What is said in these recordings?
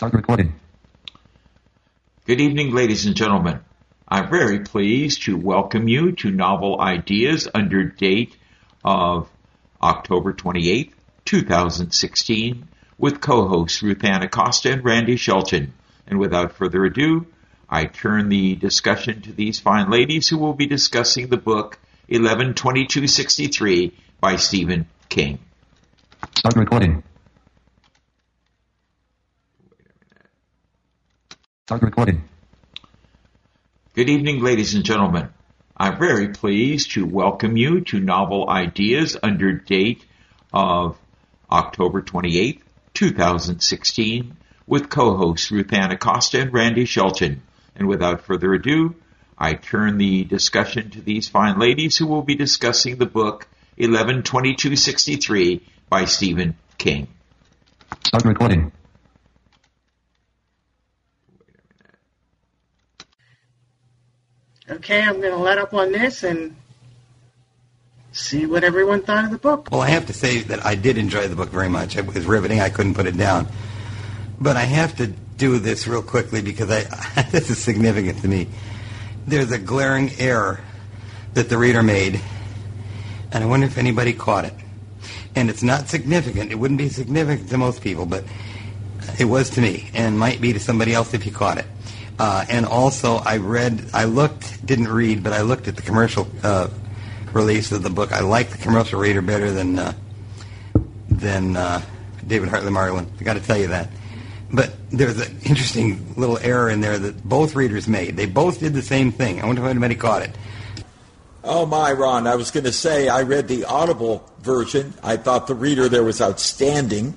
Start recording. Good evening, ladies and gentlemen. I'm very pleased to welcome you to Novel Ideas under date of October 28th, 2016, with co-hosts Ruth Ann Acosta and Randy Shelton. And without further ado, I turn the discussion to these fine ladies who will be discussing the book 112263 by Stephen King. Start recording. Start recording. Good evening, ladies and gentlemen. I'm very pleased to welcome you to Novel Ideas under date of October 28, 2016, with co-hosts Ruth Ann Acosta and Randy Shelton. And without further ado, I turn the discussion to these fine ladies who will be discussing the book 112263 by Stephen King. Start recording. Okay, I'm going to let up on this and see what everyone thought of the book. Well, I have to say that I did enjoy the book very much. It was riveting. I couldn't put it down. But I have to do this real quickly because I, this is significant to me. There's a glaring error that the reader made, and I wonder if anybody caught it. And it's not significant. It wouldn't be significant to most people, but it was to me, and might be to somebody else if you caught it. Uh, and also, I read, I looked, didn't read, but I looked at the commercial uh, release of the book. I like the commercial reader better than uh, than uh, David Hartley Margolin. I got to tell you that. But there's an interesting little error in there that both readers made. They both did the same thing. I wonder if anybody caught it. Oh my, Ron! I was going to say I read the Audible version. I thought the reader there was outstanding.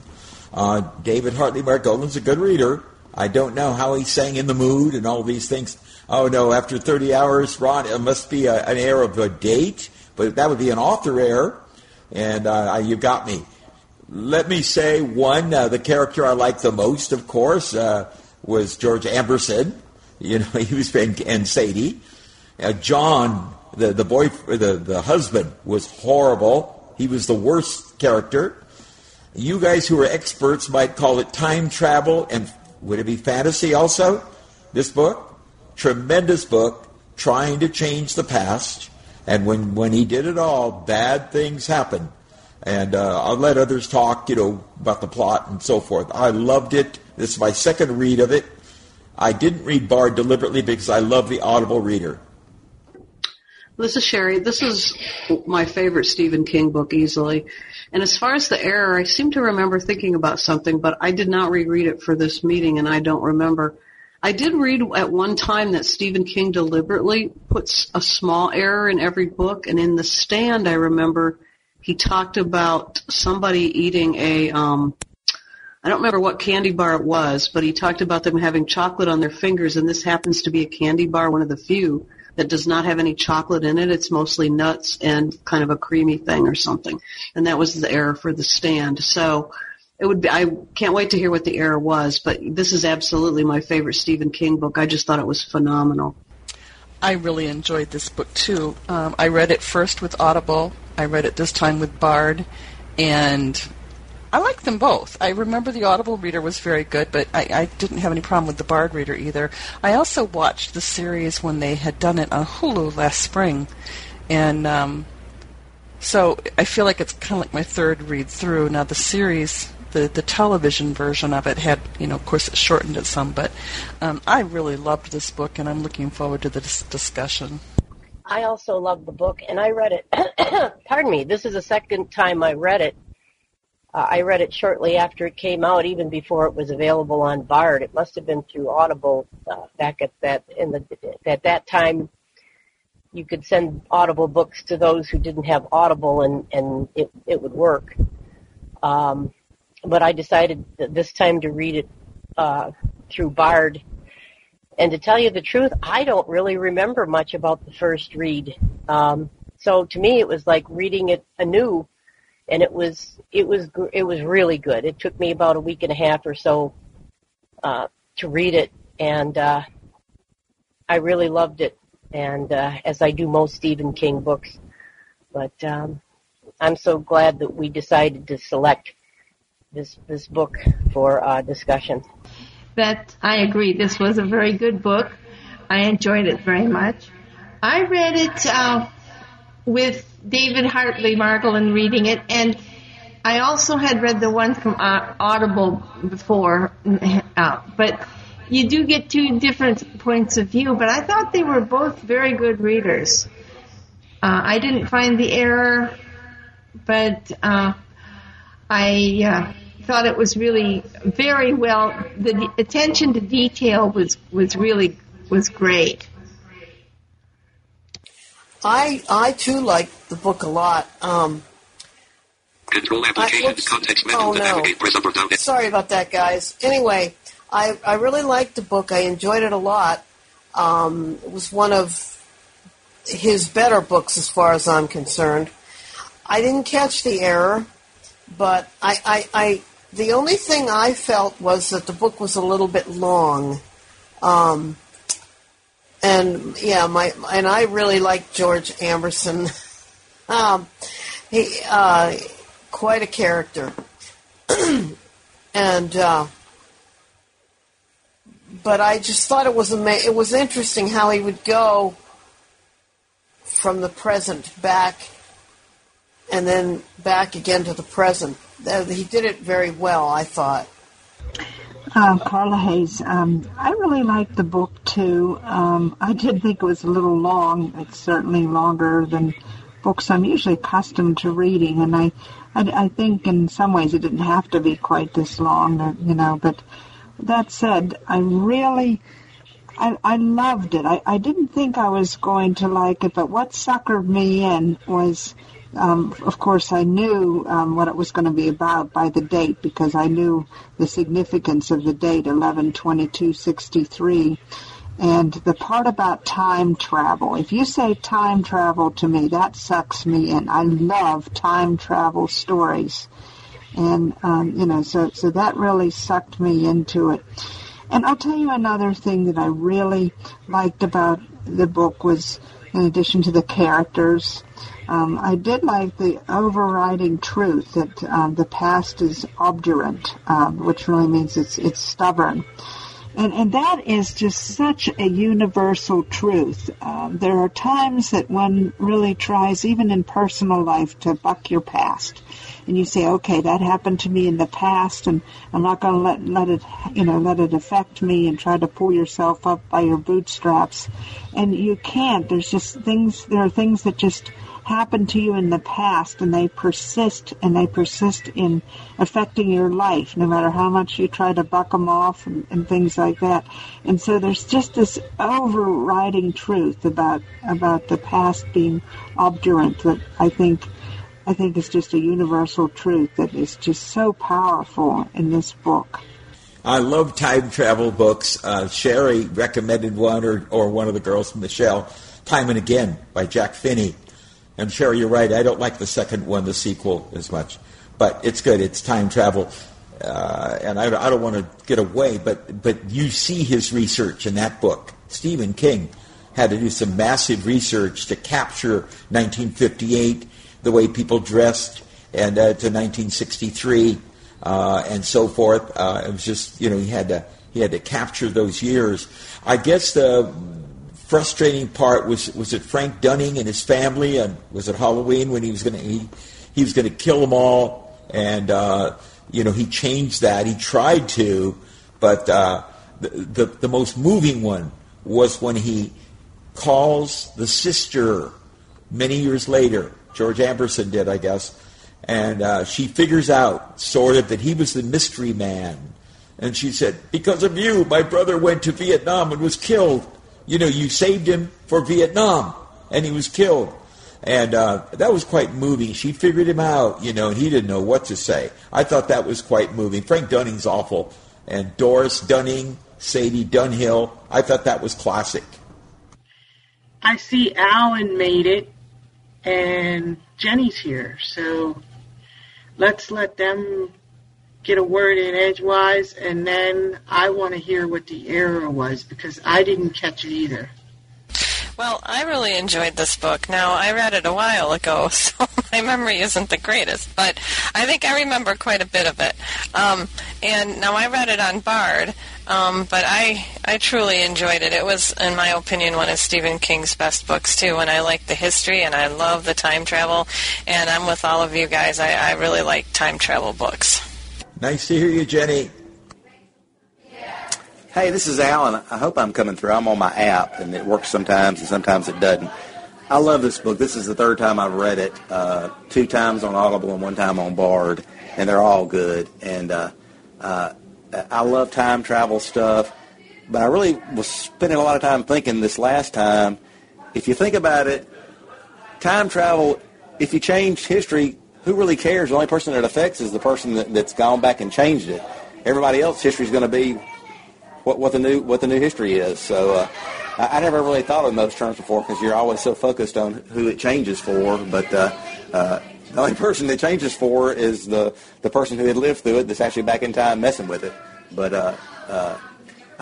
Uh, David Hartley Margolin's a good reader. I don't know how he sang in the mood and all these things. Oh no! After 30 hours, Ron, it must be a, an error of a date, but that would be an author error. And uh, you got me. Let me say one. Uh, the character I liked the most, of course, uh, was George Amberson. You know, he was and, and Sadie. Uh, John, the the boy, the the husband, was horrible. He was the worst character. You guys who are experts might call it time travel and would it be fantasy also? This book? Tremendous book, trying to change the past. And when, when he did it all, bad things happened. And uh, I'll let others talk, you know, about the plot and so forth. I loved it. This is my second read of it. I didn't read Bard deliberately because I love the Audible reader. This is Sherry. This is my favorite Stephen King book easily. And as far as the error, I seem to remember thinking about something, but I did not reread it for this meeting and I don't remember. I did read at one time that Stephen King deliberately puts a small error in every book and in The Stand I remember he talked about somebody eating a um I don't remember what candy bar it was, but he talked about them having chocolate on their fingers and this happens to be a candy bar, one of the few that does not have any chocolate in it. It's mostly nuts and kind of a creamy thing or something. And that was the error for the stand. So it would be, I can't wait to hear what the error was, but this is absolutely my favorite Stephen King book. I just thought it was phenomenal. I really enjoyed this book too. Um, I read it first with Audible. I read it this time with Bard, and I like them both. I remember the Audible reader was very good, but I, I didn't have any problem with the Bard reader either. I also watched the series when they had done it on Hulu last spring, and um, so I feel like it's kind of like my third read through. Now the series, the the television version of it had, you know, of course it shortened it some, but um, I really loved this book, and I'm looking forward to this discussion. I also loved the book, and I read it. pardon me. This is the second time I read it uh, I read it shortly after it came out, even before it was available on Bard. It must have been through Audible uh, back at that in the at that time. You could send Audible books to those who didn't have Audible, and and it it would work. Um, but I decided this time to read it uh, through Bard. And to tell you the truth, I don't really remember much about the first read. Um, so to me, it was like reading it anew and it was it was it was really good. It took me about a week and a half or so uh, to read it, and uh, I really loved it. And uh, as I do most Stephen King books, but um, I'm so glad that we decided to select this this book for uh, discussion. that I agree this was a very good book. I enjoyed it very much. I read it uh, with David Hartley Margolin reading it, and I also had read the one from uh, Audible before, uh, but you do get two different points of view. But I thought they were both very good readers. Uh, I didn't find the error, but uh, I uh, thought it was really very well. The attention to detail was was really was great. I I too like the book a lot. Um, Control applications, context menu oh to no. navigate, press up or down. Sorry about that, guys. Anyway, I I really liked the book. I enjoyed it a lot. Um, it was one of his better books as far as I'm concerned. I didn't catch the error, but I, I, I the only thing I felt was that the book was a little bit long. Um, and yeah, my and I really like George Amberson. um, he uh, quite a character, and uh, but I just thought it was ama- it was interesting how he would go from the present back and then back again to the present. He did it very well, I thought. Uh, Carla Hayes, um, I really liked the book too. Um, I did think it was a little long. It's certainly longer than books I'm usually accustomed to reading, and I, I, I think in some ways it didn't have to be quite this long, uh, you know. But that said, I really, I, I loved it. I, I didn't think I was going to like it, but what suckered me in was um, of course, I knew um, what it was going to be about by the date because I knew the significance of the date, 11-22-63. And the part about time travel, if you say time travel to me, that sucks me in. I love time travel stories. And, um, you know, so, so that really sucked me into it. And I'll tell you another thing that I really liked about the book was, in addition to the characters, um, I did like the overriding truth that um, the past is obdurate, um, which really means it's it's stubborn, and and that is just such a universal truth. Um, there are times that one really tries, even in personal life, to buck your past, and you say, okay, that happened to me in the past, and I'm not going to let let it you know let it affect me, and try to pull yourself up by your bootstraps, and you can't. There's just things. There are things that just happened to you in the past and they persist and they persist in affecting your life no matter how much you try to buck them off and, and things like that and so there's just this overriding truth about about the past being obdurate that i think i think is just a universal truth that is just so powerful in this book I love time travel books. Uh, Sherry recommended one, or, or one of the girls, Michelle, Time and Again by Jack Finney. And Sherry, you're right. I don't like the second one, the sequel, as much, but it's good. It's time travel, uh, and I, I don't want to get away, but but you see his research in that book. Stephen King had to do some massive research to capture 1958, the way people dressed, and uh, to 1963, uh, and so forth. Uh, it was just you know he had to he had to capture those years. I guess the frustrating part was was it Frank Dunning and his family, and was it Halloween when he was going to he, he was going to kill them all, and uh, you know he changed that. He tried to, but uh, the, the the most moving one was when he calls the sister many years later. George Amberson did, I guess, and uh, she figures out sort of that he was the mystery man. And she said, "Because of you, my brother went to Vietnam and was killed." You know, you saved him for Vietnam, and he was killed. And uh, that was quite moving. She figured him out, you know, and he didn't know what to say. I thought that was quite moving. Frank Dunning's awful. And Doris Dunning, Sadie Dunhill, I thought that was classic. I see Alan made it, and Jenny's here. So let's let them get a word in edgewise, and then I want to hear what the error was because I didn't catch it either. Well, I really enjoyed this book. Now, I read it a while ago, so my memory isn't the greatest, but I think I remember quite a bit of it. Um, and now I read it on Bard, Um, but I, I truly enjoyed it. It was, in my opinion, one of Stephen King's best books too. And I like the history, and I love the time travel. And I'm with all of you guys. I, I really like time travel books. Nice to hear you, Jenny. Hey, this is Alan. I hope I'm coming through. I'm on my app, and it works sometimes, and sometimes it doesn't. I love this book. This is the third time I've read it. Uh, two times on Audible and one time on Bard, and they're all good. And uh, uh, I love time travel stuff, but I really was spending a lot of time thinking this last time. If you think about it, time travel. If you change history, who really cares? The only person that affects is the person that, that's gone back and changed it. Everybody else, history is going to be what, what the new what the new history is. So uh, I, I never really thought of those terms before because you're always so focused on who it changes for. But uh, uh, the only person that changes for is the the person who had lived through it that's actually back in time messing with it. But uh, uh,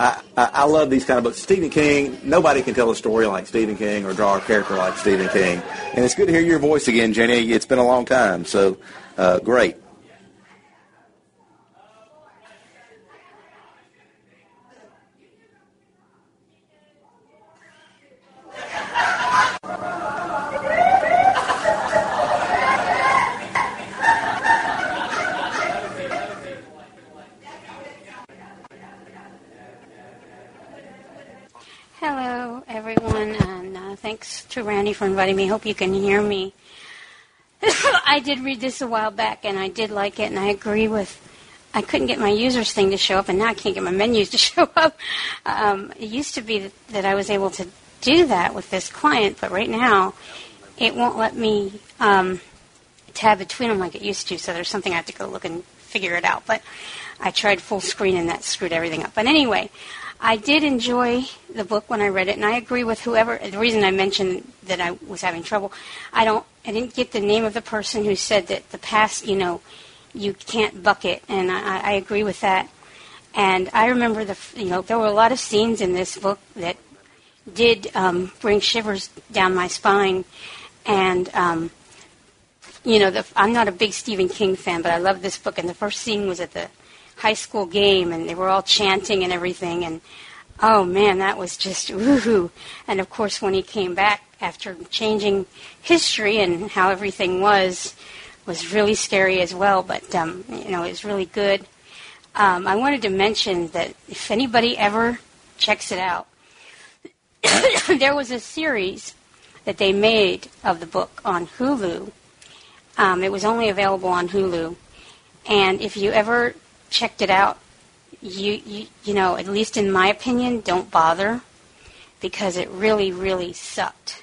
I, I, I love these kind of books. Stephen King, nobody can tell a story like Stephen King or draw a character like Stephen King. And it's good to hear your voice again, Jenny. It's been a long time, so uh, great. Hello, everyone, and uh, thanks to Randy for inviting me. Hope you can hear me. I did read this a while back, and I did like it, and I agree with. I couldn't get my users thing to show up, and now I can't get my menus to show up. Um, it used to be that, I was able to do that with this client, but right now it won't let me um, tab between them like it used to. So there's something I have to go look and figure it out. But I tried full screen, and that screwed everything up. But anyway, I did enjoy the book when I read it, and I agree with whoever. The reason I mentioned that I was having trouble, I don't, I didn't get the name of the person who said that the past, you know, you can't bucket, and I, I agree with that. And I remember the, you know, there were a lot of scenes in this book that did um, bring shivers down my spine, and um, you know, the, I'm not a big Stephen King fan, but I love this book. And the first scene was at the high school game, and they were all chanting and everything. And oh man, that was just woohoo! And of course, when he came back after changing history and how everything was, was really scary as well. But um, you know, it was really good. Um, I wanted to mention that if anybody ever checks it out, there was a series that they made of the book on Hulu. Um, it was only available on Hulu, and if you ever checked it out, you, you you know, at least in my opinion, don't bother because it really really sucked.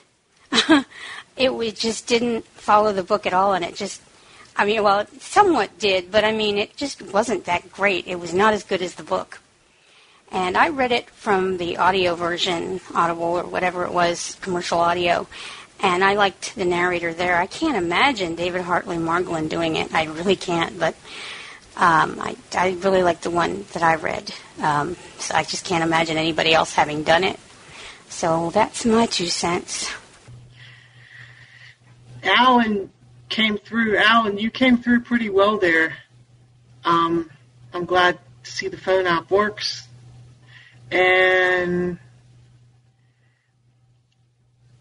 it was, just didn't follow the book at all, and it just I mean, well, it somewhat did, but I mean, it just wasn't that great. It was not as good as the book. And I read it from the audio version, Audible or whatever it was, commercial audio. And I liked the narrator there. I can't imagine David Hartley Margolin doing it. I really can't, but um, I, I really like the one that I read. Um, so I just can't imagine anybody else having done it. So that's my two cents. Alan came through. Alan, you came through pretty well there. Um, I'm glad to see the phone app works. And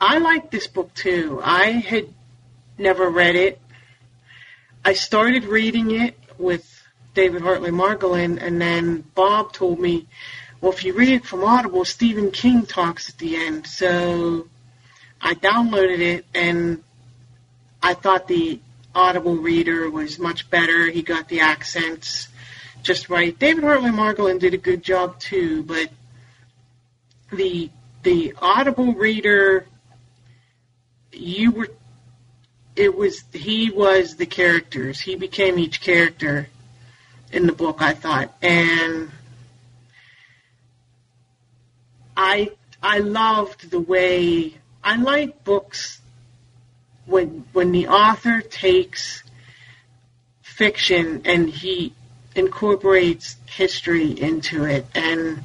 I like this book too. I had never read it. I started reading it with David Hartley Margolin, and then Bob told me, well, if you read it from Audible, Stephen King talks at the end. So I downloaded it, and I thought the Audible reader was much better. He got the accents just right. David Hartley Margolin did a good job too, but the the Audible reader, you were, it was he was the characters. He became each character in the book. I thought, and I I loved the way I like books when when the author takes fiction and he incorporates history into it and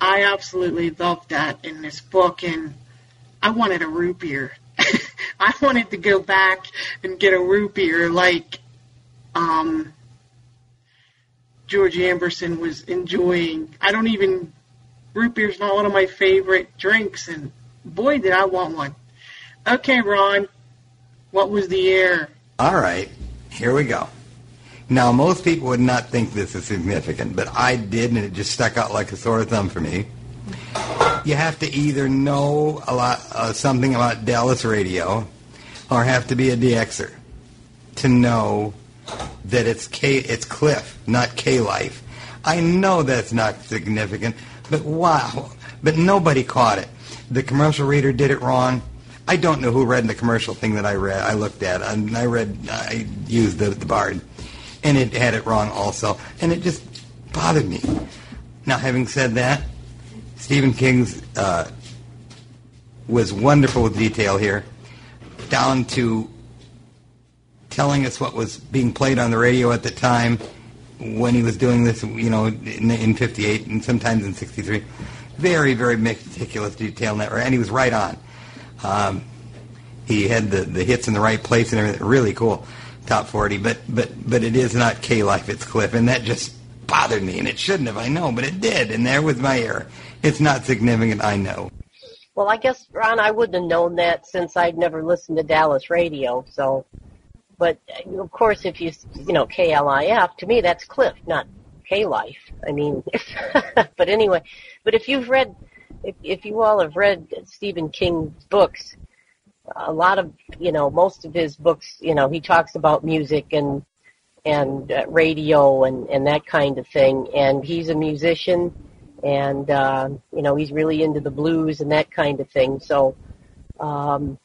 I absolutely loved that in this book and I wanted a root beer. I wanted to go back and get a root beer like um George Amberson was enjoying. I don't even root beer's not one of my favorite drinks, and boy, did I want one. Okay, Ron, what was the air? All right, here we go. Now, most people would not think this is significant, but I did, and it just stuck out like a sore thumb for me. You have to either know a lot, uh, something about Dallas radio, or have to be a DXer to know that it's K, it's Cliff, not K Life. I know that's not significant, but wow, but nobody caught it. The commercial reader did it wrong. I don't know who read the commercial thing that I read. I looked at, and I read, I used the, the Bard, and it had it wrong also, and it just bothered me. Now, having said that, Stephen King's uh, was wonderful with detail here, down to telling us what was being played on the radio at the time when he was doing this, you know, in, in 58 and sometimes in 63. Very, very meticulous detail and he was right on. Um, he had the, the hits in the right place and everything. Really cool, top 40. But but but it is not K Life. It's Cliff, and that just bothered me, and it shouldn't have. I know, but it did, and there was my error. It's not significant. I know. Well, I guess Ron, I wouldn't have known that since I'd never listened to Dallas radio. So, but of course, if you you know KLIF, to me that's Cliff, not K Life. I mean, but anyway, but if you've read, if if you all have read Stephen King's books, a lot of you know most of his books, you know, he talks about music and and uh, radio and and that kind of thing, and he's a musician and uh, you know he's really into the blues and that kind of thing. So, um,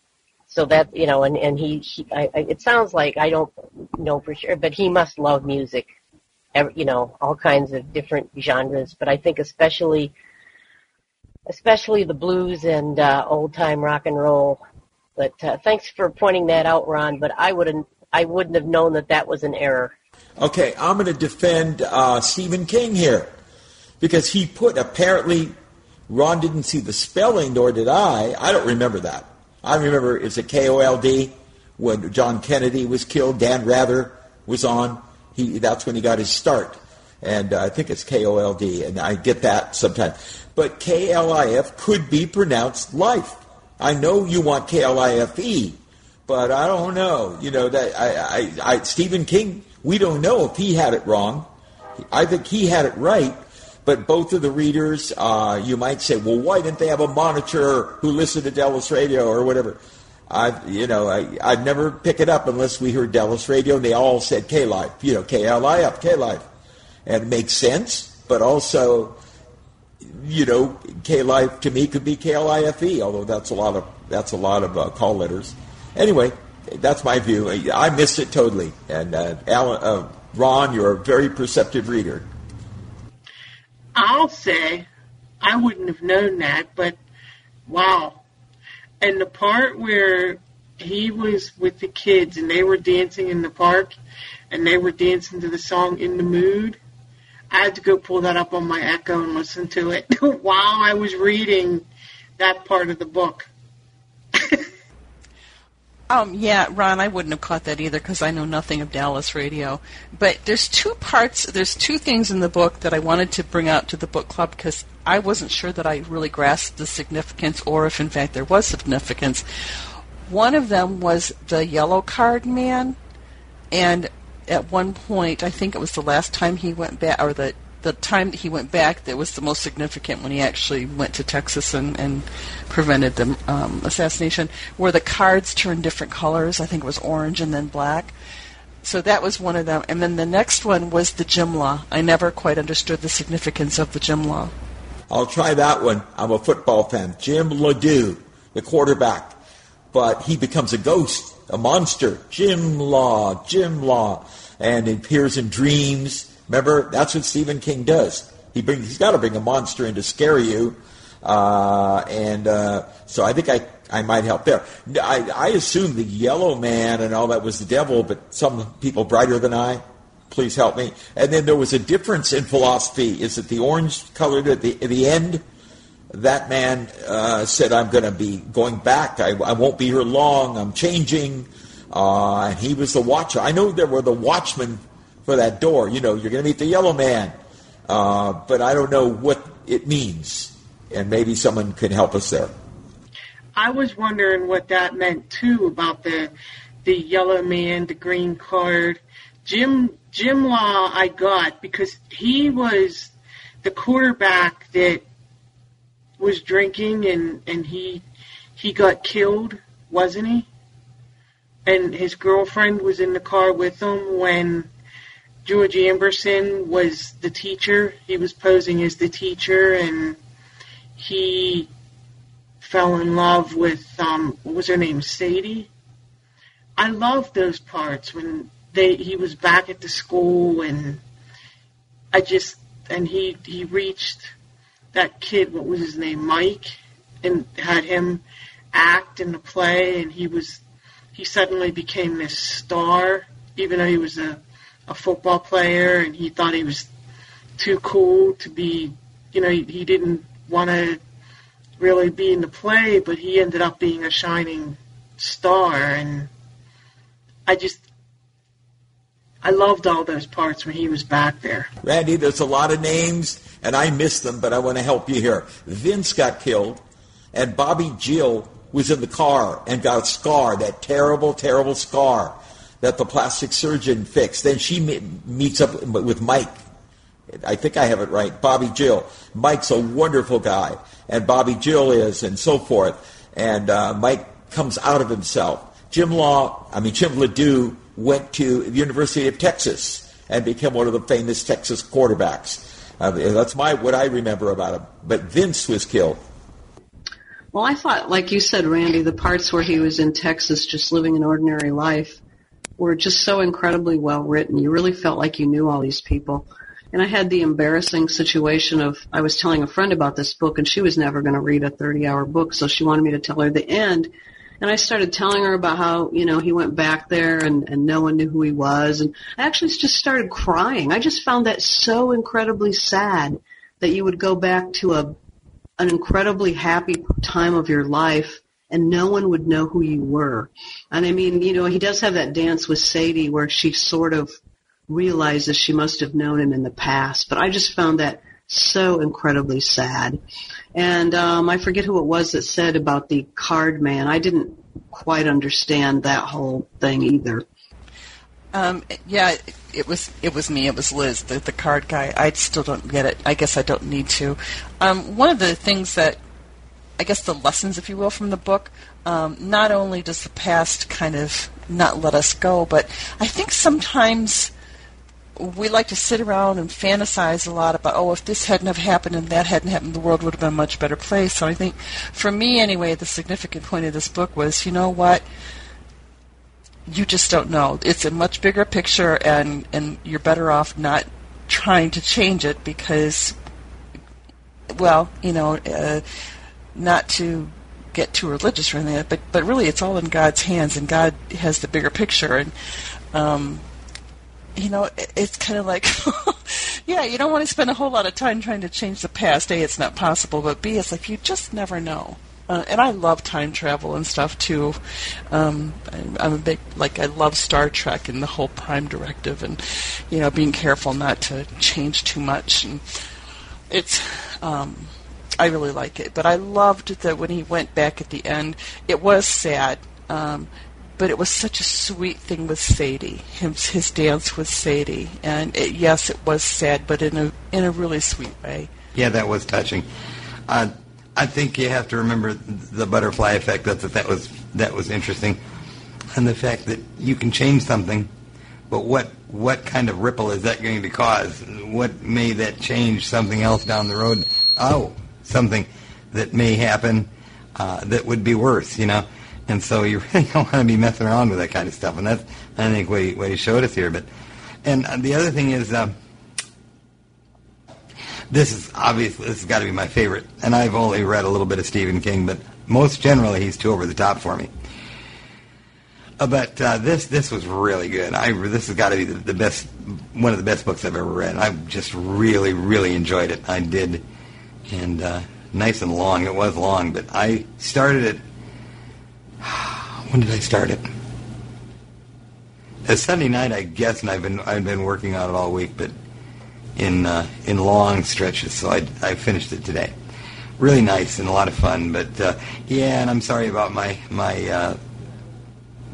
so that you know, and and he, he I, I, it sounds like I don't know for sure, but he must love music, every, you know, all kinds of different genres. But I think especially, especially the blues and uh, old time rock and roll. But uh, thanks for pointing that out, Ron. But I wouldn't, I wouldn't have known that that was an error. Okay, I'm going to defend uh, Stephen King here because he put apparently Ron didn't see the spelling, nor did I. I don't remember that. I remember it's a K O L D when John Kennedy was killed. Dan Rather was on. He that's when he got his start, and uh, I think it's K O L D, and I get that sometimes. But K L I F could be pronounced life. I know you want K L I F E, but I don't know. You know that I, I, I Stephen King. We don't know if he had it wrong. I think he had it right but both of the readers, uh, you might say, well, why didn't they have a monitor who listened to Dallas Radio or whatever? I, you know, I, I'd never pick it up unless we heard Dallas Radio and they all said K Life, you know, K L I F, K Life, and it makes sense. But also, you know, K Life to me could be K L I F E, although that's a lot of that's a lot of uh, call letters. Anyway, that's my view. I missed it totally. And uh, Alan, uh, Ron, you're a very perceptive reader. I'll say I wouldn't have known that, but wow. And the part where he was with the kids and they were dancing in the park and they were dancing to the song In the Mood, I had to go pull that up on my Echo and listen to it while I was reading that part of the book. Um, yeah, Ron, I wouldn't have caught that either because I know nothing of Dallas radio. But there's two parts, there's two things in the book that I wanted to bring out to the book club because I wasn't sure that I really grasped the significance or if in fact there was significance. One of them was the yellow card man, and at one point, I think it was the last time he went back, or the the time that he went back that was the most significant when he actually went to Texas and, and prevented the um, assassination, where the cards turned different colors. I think it was orange and then black. So that was one of them. And then the next one was the Jimla. I never quite understood the significance of the Jimla. I'll try that one. I'm a football fan. Jim LaDue, the quarterback. But he becomes a ghost, a monster. Jim Law, Jim Law. And appears in dreams Remember, that's what Stephen King does. He brings, he's got to bring a monster in to scare you. Uh, and uh, so I think I, I might help there. I, I assume the yellow man and all that was the devil, but some people brighter than I. Please help me. And then there was a difference in philosophy. Is it the orange colored at the, at the end? That man uh, said, I'm going to be going back. I, I won't be here long. I'm changing. Uh, and he was the watcher. I know there were the watchmen for that door. You know, you're going to meet the yellow man, uh, but I don't know what it means, and maybe someone can help us there. I was wondering what that meant too about the the yellow man, the green card. Jim Jim Law I got because he was the quarterback that was drinking and and he he got killed, wasn't he? And his girlfriend was in the car with him when George Amberson was the teacher. He was posing as the teacher and he fell in love with um what was her name Sadie. I love those parts when they he was back at the school and I just and he he reached that kid what was his name Mike and had him act in the play and he was he suddenly became this star even though he was a a football player and he thought he was too cool to be you know he, he didn't want to really be in the play, but he ended up being a shining star, and I just I loved all those parts when he was back there. Randy, there's a lot of names, and I miss them, but I want to help you here. Vince got killed, and Bobbi Jill was in the car and got a scar, that terrible, terrible scar that the plastic surgeon fixed. Then she meets up with Mike. I think I have it right. Bobbi Jill. Mike's a wonderful guy, and Bobbi Jill is, and so forth. And uh, Mike comes out of himself. Jim Law, I mean Jim LaDue, went to the University of Texas and became one of the famous Texas quarterbacks. Uh, that's my what I remember about him. But Vince was killed. Well, I thought, like you said, Randy, the parts where he was in Texas just living an ordinary life were just so incredibly well written. You really felt like you knew all these people. And I had the embarrassing situation of I was telling a friend about this book and she was never going to read a 30 hour book, so she wanted me to tell her the end. And I started telling her about how, you know, he went back there and, and no one knew who he was. And I actually just started crying. I just found that so incredibly sad that you would go back to a, an incredibly happy time of your life and no one would know who you were. And I mean, you know, he does have that dance with Sadie where she sort of realizes she must have known him in the past. But I just found that so incredibly sad. And um, I forget who it was that said about the card man. I didn't quite understand that whole thing either. Um, yeah, it was it was me. It was Liz, the, the card guy. I still don't get it. I guess I don't need to. Um, one of the things that I guess the lessons, if you will, from the book. Um, not only does the past kind of not let us go, but I think sometimes we like to sit around and fantasize a lot about, oh, if this hadn't have happened and that hadn't happened, the world would have been a much better place. So I think, for me anyway, the significant point of this book was, you know what? You just don't know. It's a much bigger picture, and and you're better off not trying to change it because, well, you know, uh, not to get too religious or anything, but but really, it's all in God's hands, and God has the bigger picture, and. Um, you know, it's kind of like, yeah, you don't want to spend a whole lot of time trying to change the past. A, it's not possible, but B, it's like you just never know. Uh, and I love time travel and stuff too. Um, I, I'm a big like I love Star Trek and the whole Prime Directive, and you know, being careful not to change too much. And it's, um, I really like it. But I loved that when he went back at the end, it was sad. Um, but it was such a sweet thing with Sadie, his, his dance with Sadie, and it, yes, it was sad, but in a in a really sweet way. Yeah, that was touching. Uh, I think you have to remember the butterfly effect. That that was that was interesting, and the fact that you can change something, but what what kind of ripple is that going to cause? What may that change something else down the road? Oh, something that may happen uh, that would be worse. You know and so you really don't want to be messing around with that kind of stuff. And that's, I think, what he, what he showed us here. But, and the other thing is, uh, this is obviously, this has got to be my favorite. And I've only read a little bit of Stephen King, but most generally he's too over the top for me. Uh, but uh, this this was really good. I this has got to be the, the best, one of the best books I've ever read. I just really really enjoyed it. I did, and uh, nice and long. It was long, but I started it when did I start it? a Sunday night, I guess, and I've been I've been working on it all week, but in uh, in long stretches. So I I finished it today. Really nice and a lot of fun. But uh, yeah, and I'm sorry about my my uh,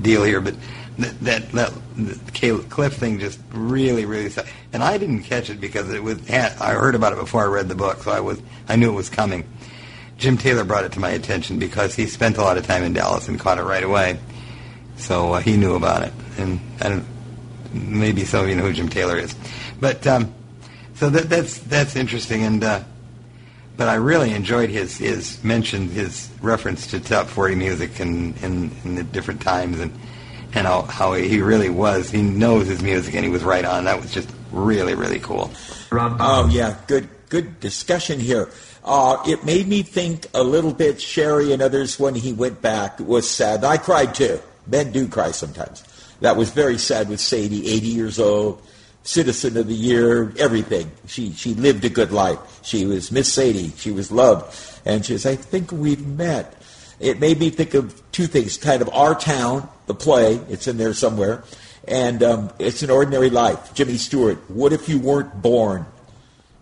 deal here, but that that, that Cliff thing just really really. And I didn't catch it because it was I heard about it before I read the book, so I was I knew it was coming. Jim Taylor brought it to my attention because he spent a lot of time in Dallas and caught it right away. So uh, he knew about it, and. Maybe some of you know who Jim Taylor is, but um, so that, that's that's interesting, and uh, but I really enjoyed his his mentioned his reference to top forty music and in, in the different times and and how, how he really was. He knows his music, and he was right on. That was just really really cool. Oh yeah, good good discussion here. Uh, it made me think a little bit. Sherry and others when he went back was sad. I cried too. Men do cry sometimes. That was very sad with Sadie, 80 years old, Citizen of the Year, everything. She she lived a good life. She was Miss Sadie. She was loved, and she says, "I think we've met." It made me think of two things: kind of our town, the play. It's in there somewhere, and um, it's an ordinary life. Jimmy Stewart. What if you weren't born?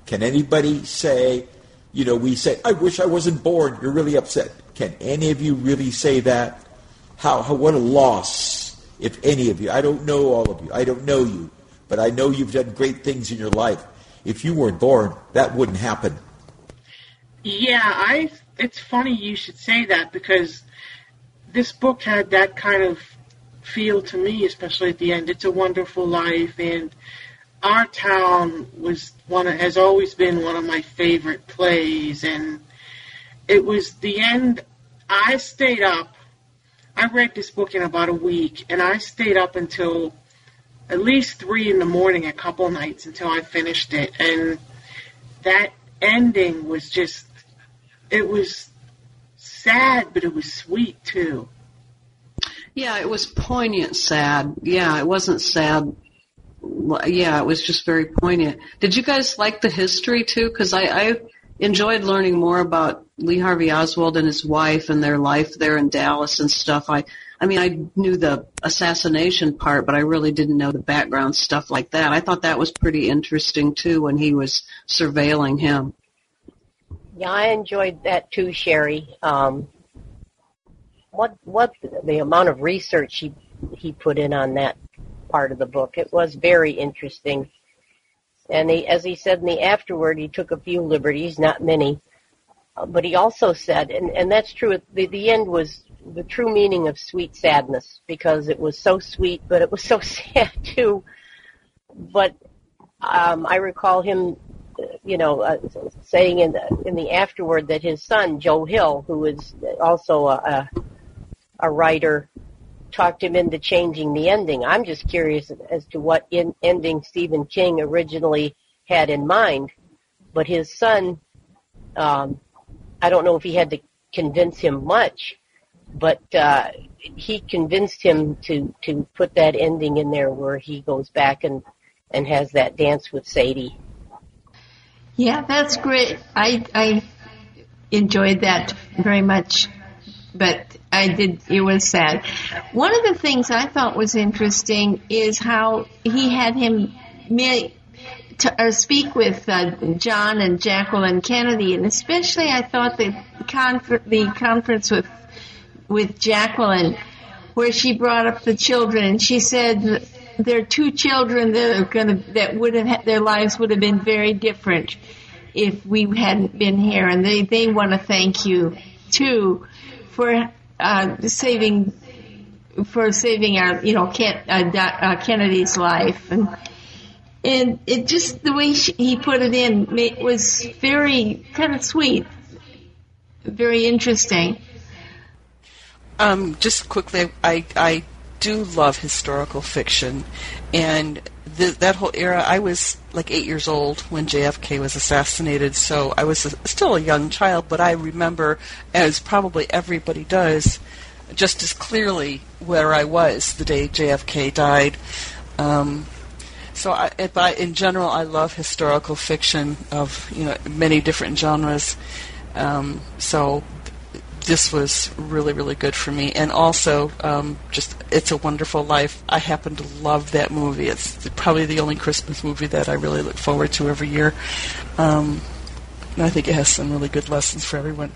Can anybody say you know, we say, I wish I wasn't born. You're really upset. Can any of you really say that? How, how, what a loss, if any of you. I don't know all of you. I don't know you. But I know you've done great things in your life. If you weren't born, that wouldn't happen. Yeah, I. It's funny you should say that because this book had that kind of feel to me, especially at the end. It's a Wonderful Life, and our town was one of, has always been one of my favorite plays, and it was the end. I stayed up. I read this book in about a week, and I stayed up until at least three in the morning a couple nights until I finished it, and that ending was just it was sad, but it was sweet too. Yeah, it was poignant sad. Yeah, it wasn't sad yeah, it was just very poignant. Did you guys like the history too? Because I, I enjoyed learning more about Lee Harvey Oswald and his wife and their life there in Dallas and stuff. I, I mean, I knew the assassination part, but I really didn't know the background stuff like that. I thought that was pretty interesting too when he was surveilling him. Yeah, I enjoyed that too, Sherry. Um, what what the amount of research he he put in on that part of the book. It was very interesting. And he, as he said in the afterword, he took a few liberties, not many. Uh, but he also said, and, and that's true, the, the end was the true meaning of sweet sadness because it was so sweet, but it was so sad too. But um, I recall him, you know, uh, saying in the, in the afterword that his son Joe Hill, who is also a, a, a writer, talked him into changing the ending. I'm just curious as to what in, ending Stephen King originally had in mind. But his son, um, I don't know if he had to convince him much, but uh, he convinced him to to put that ending in there where he goes back and and has that dance with Sadie. Yeah, that's great. I I enjoyed that very much, but I did. It was sad. One of the things I thought was interesting is how he had him to, uh, speak with uh, John and Jacqueline Kennedy, and especially I thought the confer- the conference with with Jacqueline, where she brought up the children, and she said there are two children that are going to that would have had, their lives would have been very different if we hadn't been here, and they they want to thank you too for uh, saving for saving our you know Ken, uh, uh, Kennedy's life and and it just the way she, he put it in it was very kind of sweet, very interesting. Um, just quickly, I I do love historical fiction, and that whole era. I was like eight years old when JFK was assassinated, so I was a, still a young child. But I remember, as probably everybody does, just as clearly where I was the day JFK died. Um, so, I, but in general, I love historical fiction of you know many different genres. Um, so this was really, really good for me. And also, um, just It's a Wonderful Life. I happen to love that movie. It's probably the only Christmas movie that I really look forward to every year. Um, and I think it has some really good lessons for everyone.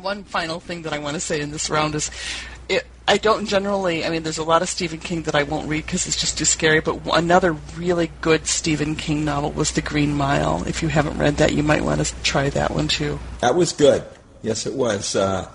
One final thing that I want to say in this round is it, I don't generally, I mean, there's a lot of Stephen King that I won't read because it's just too scary, but another really good Stephen King novel was The Green Mile. If you haven't read that, you might want to try that one too. That was good. Yes, it was. Uh,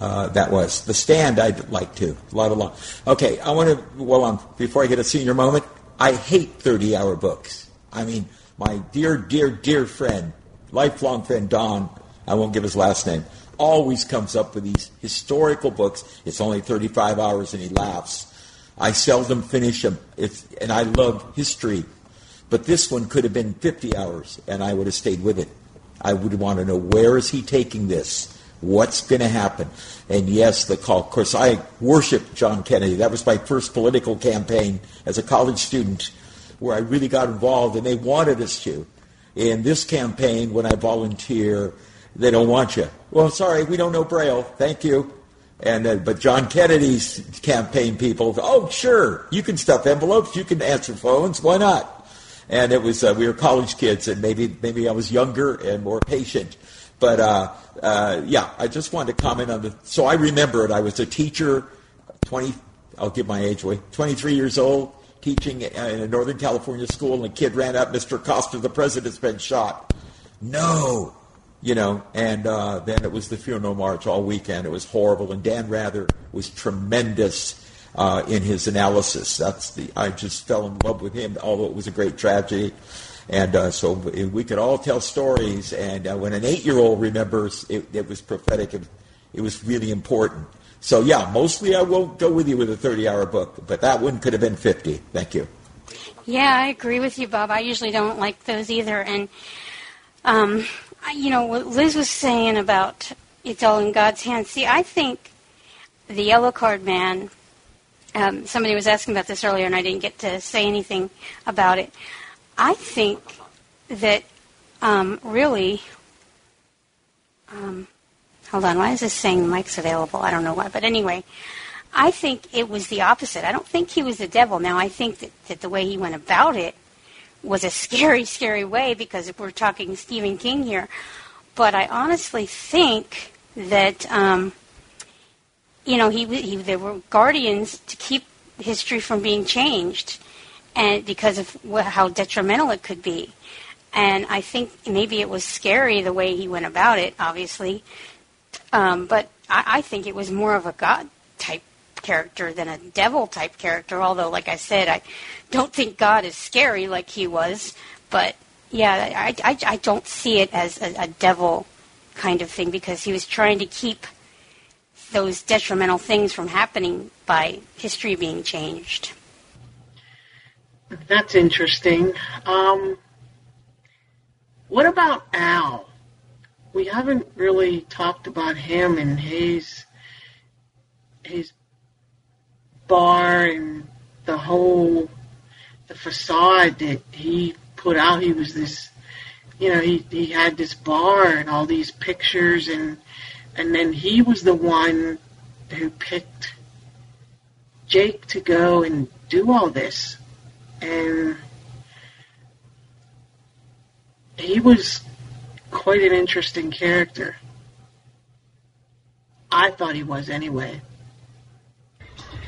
uh, that was the stand. I'd like to a lot of long. Okay, I want to. Well, on before I get a senior moment, I hate thirty-hour books. I mean, my dear, dear, dear friend, lifelong friend Don. I won't give his last name. Always comes up with these historical books. It's only thirty-five hours, and he laughs. I seldom finish them. It's, and I love history, but this one could have been fifty hours, and I would have stayed with it. I would want to know where is he taking this? What's going to happen? And yes, the call. Of course, I worshiped John Kennedy. That was my first political campaign as a college student, where I really got involved, and they wanted us to. In this campaign, when I volunteer, they don't want you. Well, sorry, we don't know Braille. Thank you. And uh, but John Kennedy's campaign people, oh sure, you can stuff envelopes, you can answer phones, why not? And it was uh, we were college kids, and maybe maybe I was younger and more patient. But uh, uh, yeah, I just wanted to comment on the. So I remember it. I was a teacher, twenty. I'll give my age away. Twenty-three years old, teaching in a Northern California school, and a kid ran up, "Mr. Costa, the president's been shot." No, you know. And uh, then it was the funeral march all weekend. It was horrible, and Dan Rather was tremendous uh, in his analysis. That's the I just fell in love with him, although it was a great tragedy. And uh, so we could all tell stories. And uh, when an eight-year-old remembers, it, it was prophetic. It, it was really important. So yeah, mostly I won't go with you with a 30-hour book, but that one could have been 50. Thank you. Yeah, I agree with you, Bob. I usually don't like those either. And um, you know what Liz was saying about it's all in God's hands. See, I think the yellow card man um, somebody was asking about this earlier, and I didn't get to say anything about it. I think that um, really, um, hold on, why is this saying the mic's available? I don't know why, but anyway, I think it was the opposite. I don't think he was the devil. Now, I think that, that the way he went about it was a scary, scary way because if we're talking Stephen King here. But I honestly think that. You know, he, he there were guardians to keep history from being changed, and because of how detrimental it could be. And I think maybe it was scary the way he went about it, obviously, um, but I, I think it was more of a God type character than a devil type character. Although, like I said, I don't think God is scary like he was, but yeah, I, I, I don't see it as a, a devil kind of thing because he was trying to keep those detrimental things from happening by history being changed. That's interesting. Um, what about Al? We haven't really talked about him and his his bar and the whole the facade that he put out. He was this, you know, he he had this bar and all these pictures and and then he was the one who picked Jake to go and do all this. And he was quite an interesting character. I thought he was anyway.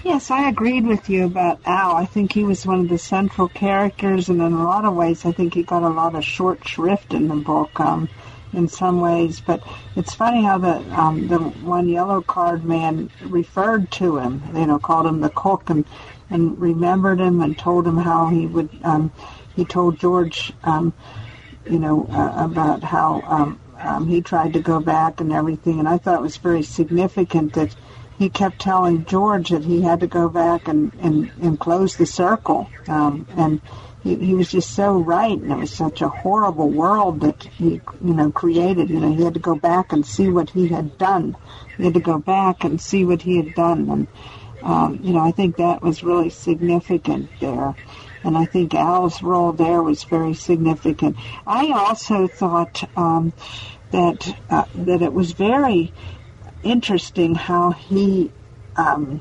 Yes, I agreed with you about Al. I think he was one of the central characters, and in a lot of ways, I think he got a lot of short shrift in the book. Um, in some ways. But it's funny how the um, the one yellow card man referred to him, you know, called him the cook and and remembered him and told him how he would. Um, he told George, um, you know, uh, about how um, um, he tried to go back and everything. And I thought it was very significant that he kept telling George that he had to go back and and, and close the circle. Um, and he, he was just so right, and it was such a horrible world that he, you know, created. You know, he had to go back and see what he had done. He had to go back and see what he had done, and um, you know, I think that was really significant there. And I think Al's role there was very significant. I also thought um, that uh, that it was very interesting how he um,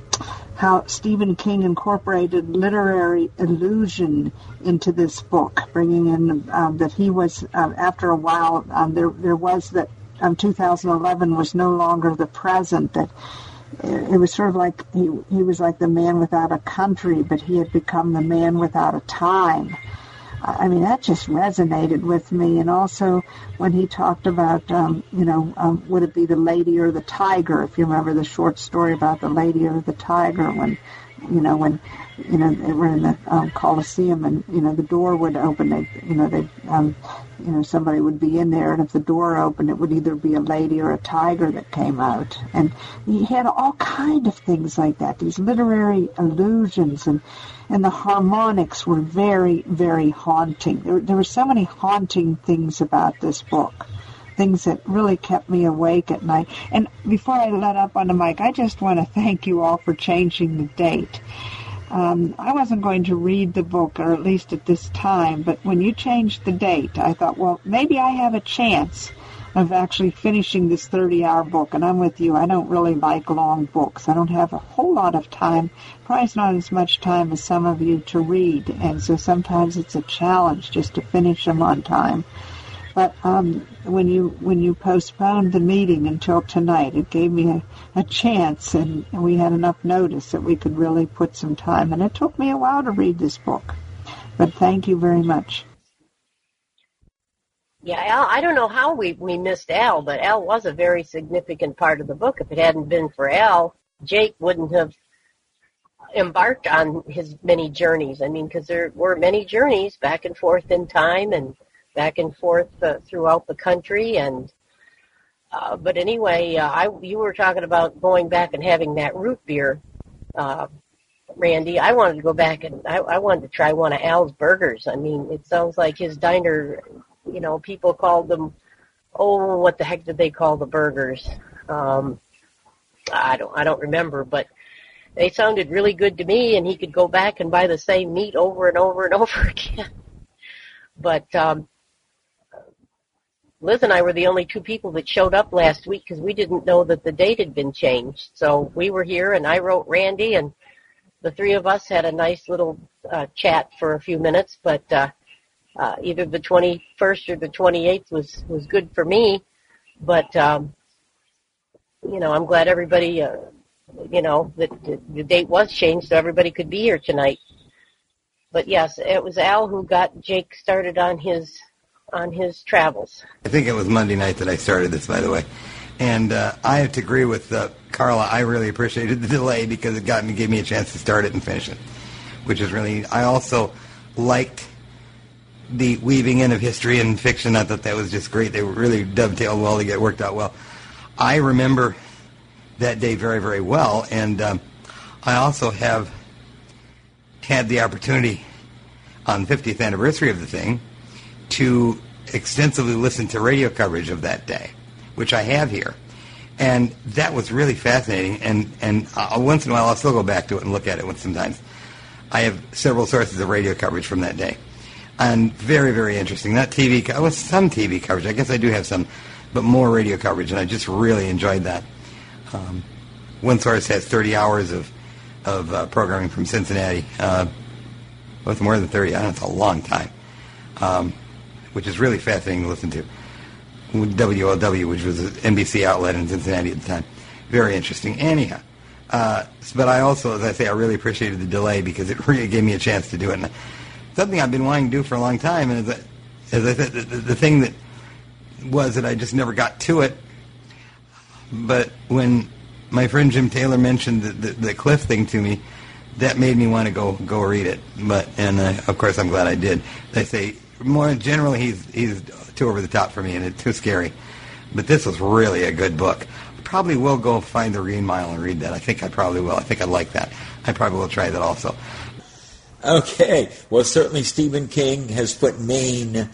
how Stephen King incorporated literary illusion into this book, bringing in um, that he was um, after a while um, there there was that um, 2011 was no longer the present that it was sort of like he he was like the man without a country, but he had become the man without a time. I mean, that just resonated with me. And also when he talked about, um, you know, um, would it be the lady or the tiger? If you remember the short story about the lady or the tiger, when, you know, when, you know, they were in the um, Coliseum and, you know, the door would open, they, you know, they, um, you know, somebody would be in there, and if the door opened, it would either be a lady or a tiger that came out. And he had all kind of things like that, these literary allusions, and and the harmonics were very, very haunting. There, there were so many haunting things about this book, things that really kept me awake at night. And before I let up on the mic, I just want to thank you all for changing the date. Um, I wasn't going to read the book, or at least at this time, but when you changed the date, I thought, well, maybe I have a chance of actually finishing this 30 hour book. And I'm with you. I don't really like long books. I don't have a whole lot of time. Probably not as much time as some of you to read. And so sometimes it's a challenge just to finish them on time. But um, when you when you postponed the meeting until tonight, it gave me a, a chance, and, we had enough notice that we could really put some time. And it took me a while to read this book, but thank you very much. Yeah, I don't know how we, we missed Al, but Al was a very significant part of the book. If it hadn't been for Al, Jake wouldn't have embarked on his many journeys. I mean, because there were many journeys back and forth in time and back and forth uh, throughout the country. And uh, but anyway, uh, I you were talking about going back and having that root beer, uh, Randy. I wanted to go back and I, I wanted to try one of Al's burgers. I mean, it sounds like his diner. You know, people called them. Oh, what the heck did they call the burgers? Um, I don't I don't remember, but they sounded really good to me, and he could go back and buy the same meat over and over and over again. But um, Liz and I were the only two people that showed up last week because we didn't know that the date had been changed. So we were here, and I wrote Randy, and the three of us had a nice little uh, chat for a few minutes. But uh, uh, either the 21st or the 28th was was good for me. But um, you know, I'm glad everybody, uh, you know, that the, the date was changed so everybody could be here tonight. But yes, it was Al who got Jake started on his on his travels. I think it was Monday night that I started this, by the way. And uh, I have to agree with uh, Carla. I really appreciated the delay because it got me, gave me a chance to start it and finish it, which is really. I also liked the weaving in of history and fiction. I thought that was just great. They really dovetailed well. They get worked out well. I remember that day very, very well, and um, I also have had the opportunity on the 50th anniversary of the thing to extensively listen to radio coverage of that day, which I have here. And that was really fascinating. And, and uh, once in a while, I'll still go back to it and look at it sometimes. I have several sources of radio coverage from that day. And very, very interesting. Not TV, co- well, some TV coverage. I guess I do have some, but more radio coverage. And I just really enjoyed that. Um, one source has 30 hours of, of uh, programming from Cincinnati. Uh, more than 30, I don't know, it's a long time. Um, which is really fascinating to listen to. WLW, which was an NBC outlet in Cincinnati at the time. Very interesting. Anyhow, uh, but I also, as I say, I really appreciated the delay because it really gave me a chance to do it. And something I've been wanting to do for a long time, and as I, as I said, the, the thing that was that I just never got to it. But when my friend Jim Taylor mentioned the, the, the Cliff thing to me, that made me want to go go read it. But and uh, of course I'm glad I did. They say more generally he's he's too over the top for me and it's too scary. But this was really a good book. I probably will go find the Green Mile and read that. I think I probably will. I think I'd like that. I probably will try that also. Okay. Well, certainly Stephen King has put Maine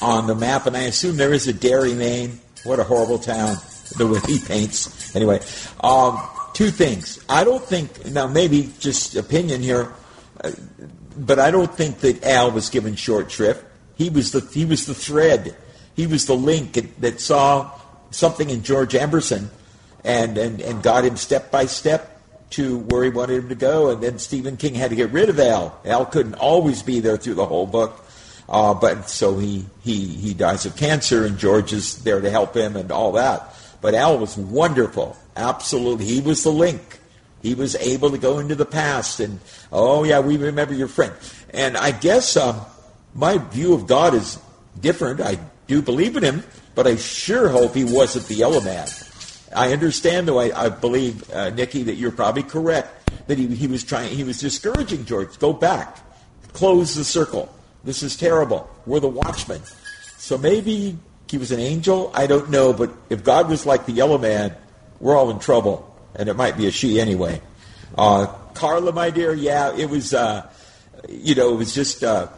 on the map, and I assume there is a Derry, Maine. What a horrible town, the way he paints. Anyway, um, two things. I don't think, now maybe just opinion here, uh, but I don't think that Al was given short shrift. He was the he was the thread. He was the link that saw something in George Emerson and, and, and got him step by step to where he wanted him to go. And then Stephen King had to get rid of Al. Al couldn't always be there through the whole book. Uh, but so he, he, he dies of cancer, and George is there to help him and all that. But Al was wonderful. Absolutely. He was the link. He was able to go into the past and, oh, yeah, we remember your friend. And I guess um, my view of God is different. I do believe in him, but I sure hope he wasn't the yellow man. I understand, though, I, I believe, uh, Nikki, that you're probably correct, that he, he was trying, he was discouraging George. Go back. Close the circle. This is terrible. We're the watchmen. So maybe he was an angel. I don't know. But if God was like the yellow man, we're all in trouble. And it might be a she anyway. Uh, Carla, my dear, yeah, it was, uh, you know, it was just, uh,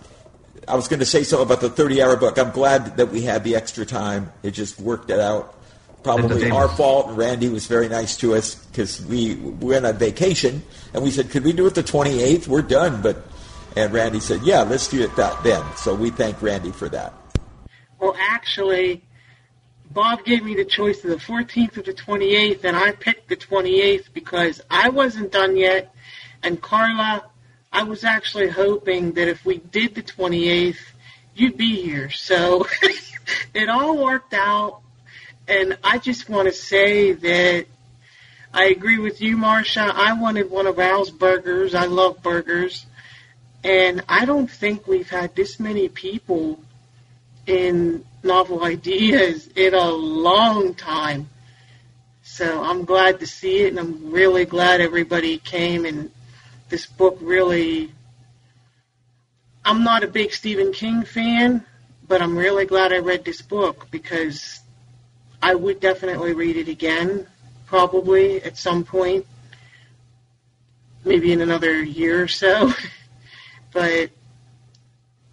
I was going to say something about the 30 hour book. I'm glad that we had the extra time. It just worked it out. Probably our fault. Randy was very nice to us because we, we went on vacation and we said, could we do it the 28th? We're done. But and Randy said, yeah, let's do it that then. So we thank Randy for that. Well, actually, Bob gave me the choice of the 14th or the 28th, and I picked the 28th because I wasn't done yet. And Carla, I was actually hoping that if we did the 28th, you'd be here. So it all worked out. And I just want to say that I agree with you, Marcia. I wanted one of Al's burgers. I love burgers. And I don't think we've had this many people in novel ideas in a long time. So I'm glad to see it, and I'm really glad everybody came. And this book really, I'm not a big Stephen King fan, but I'm really glad I read this book because I would definitely read it again, probably at some point, maybe in another year or so. but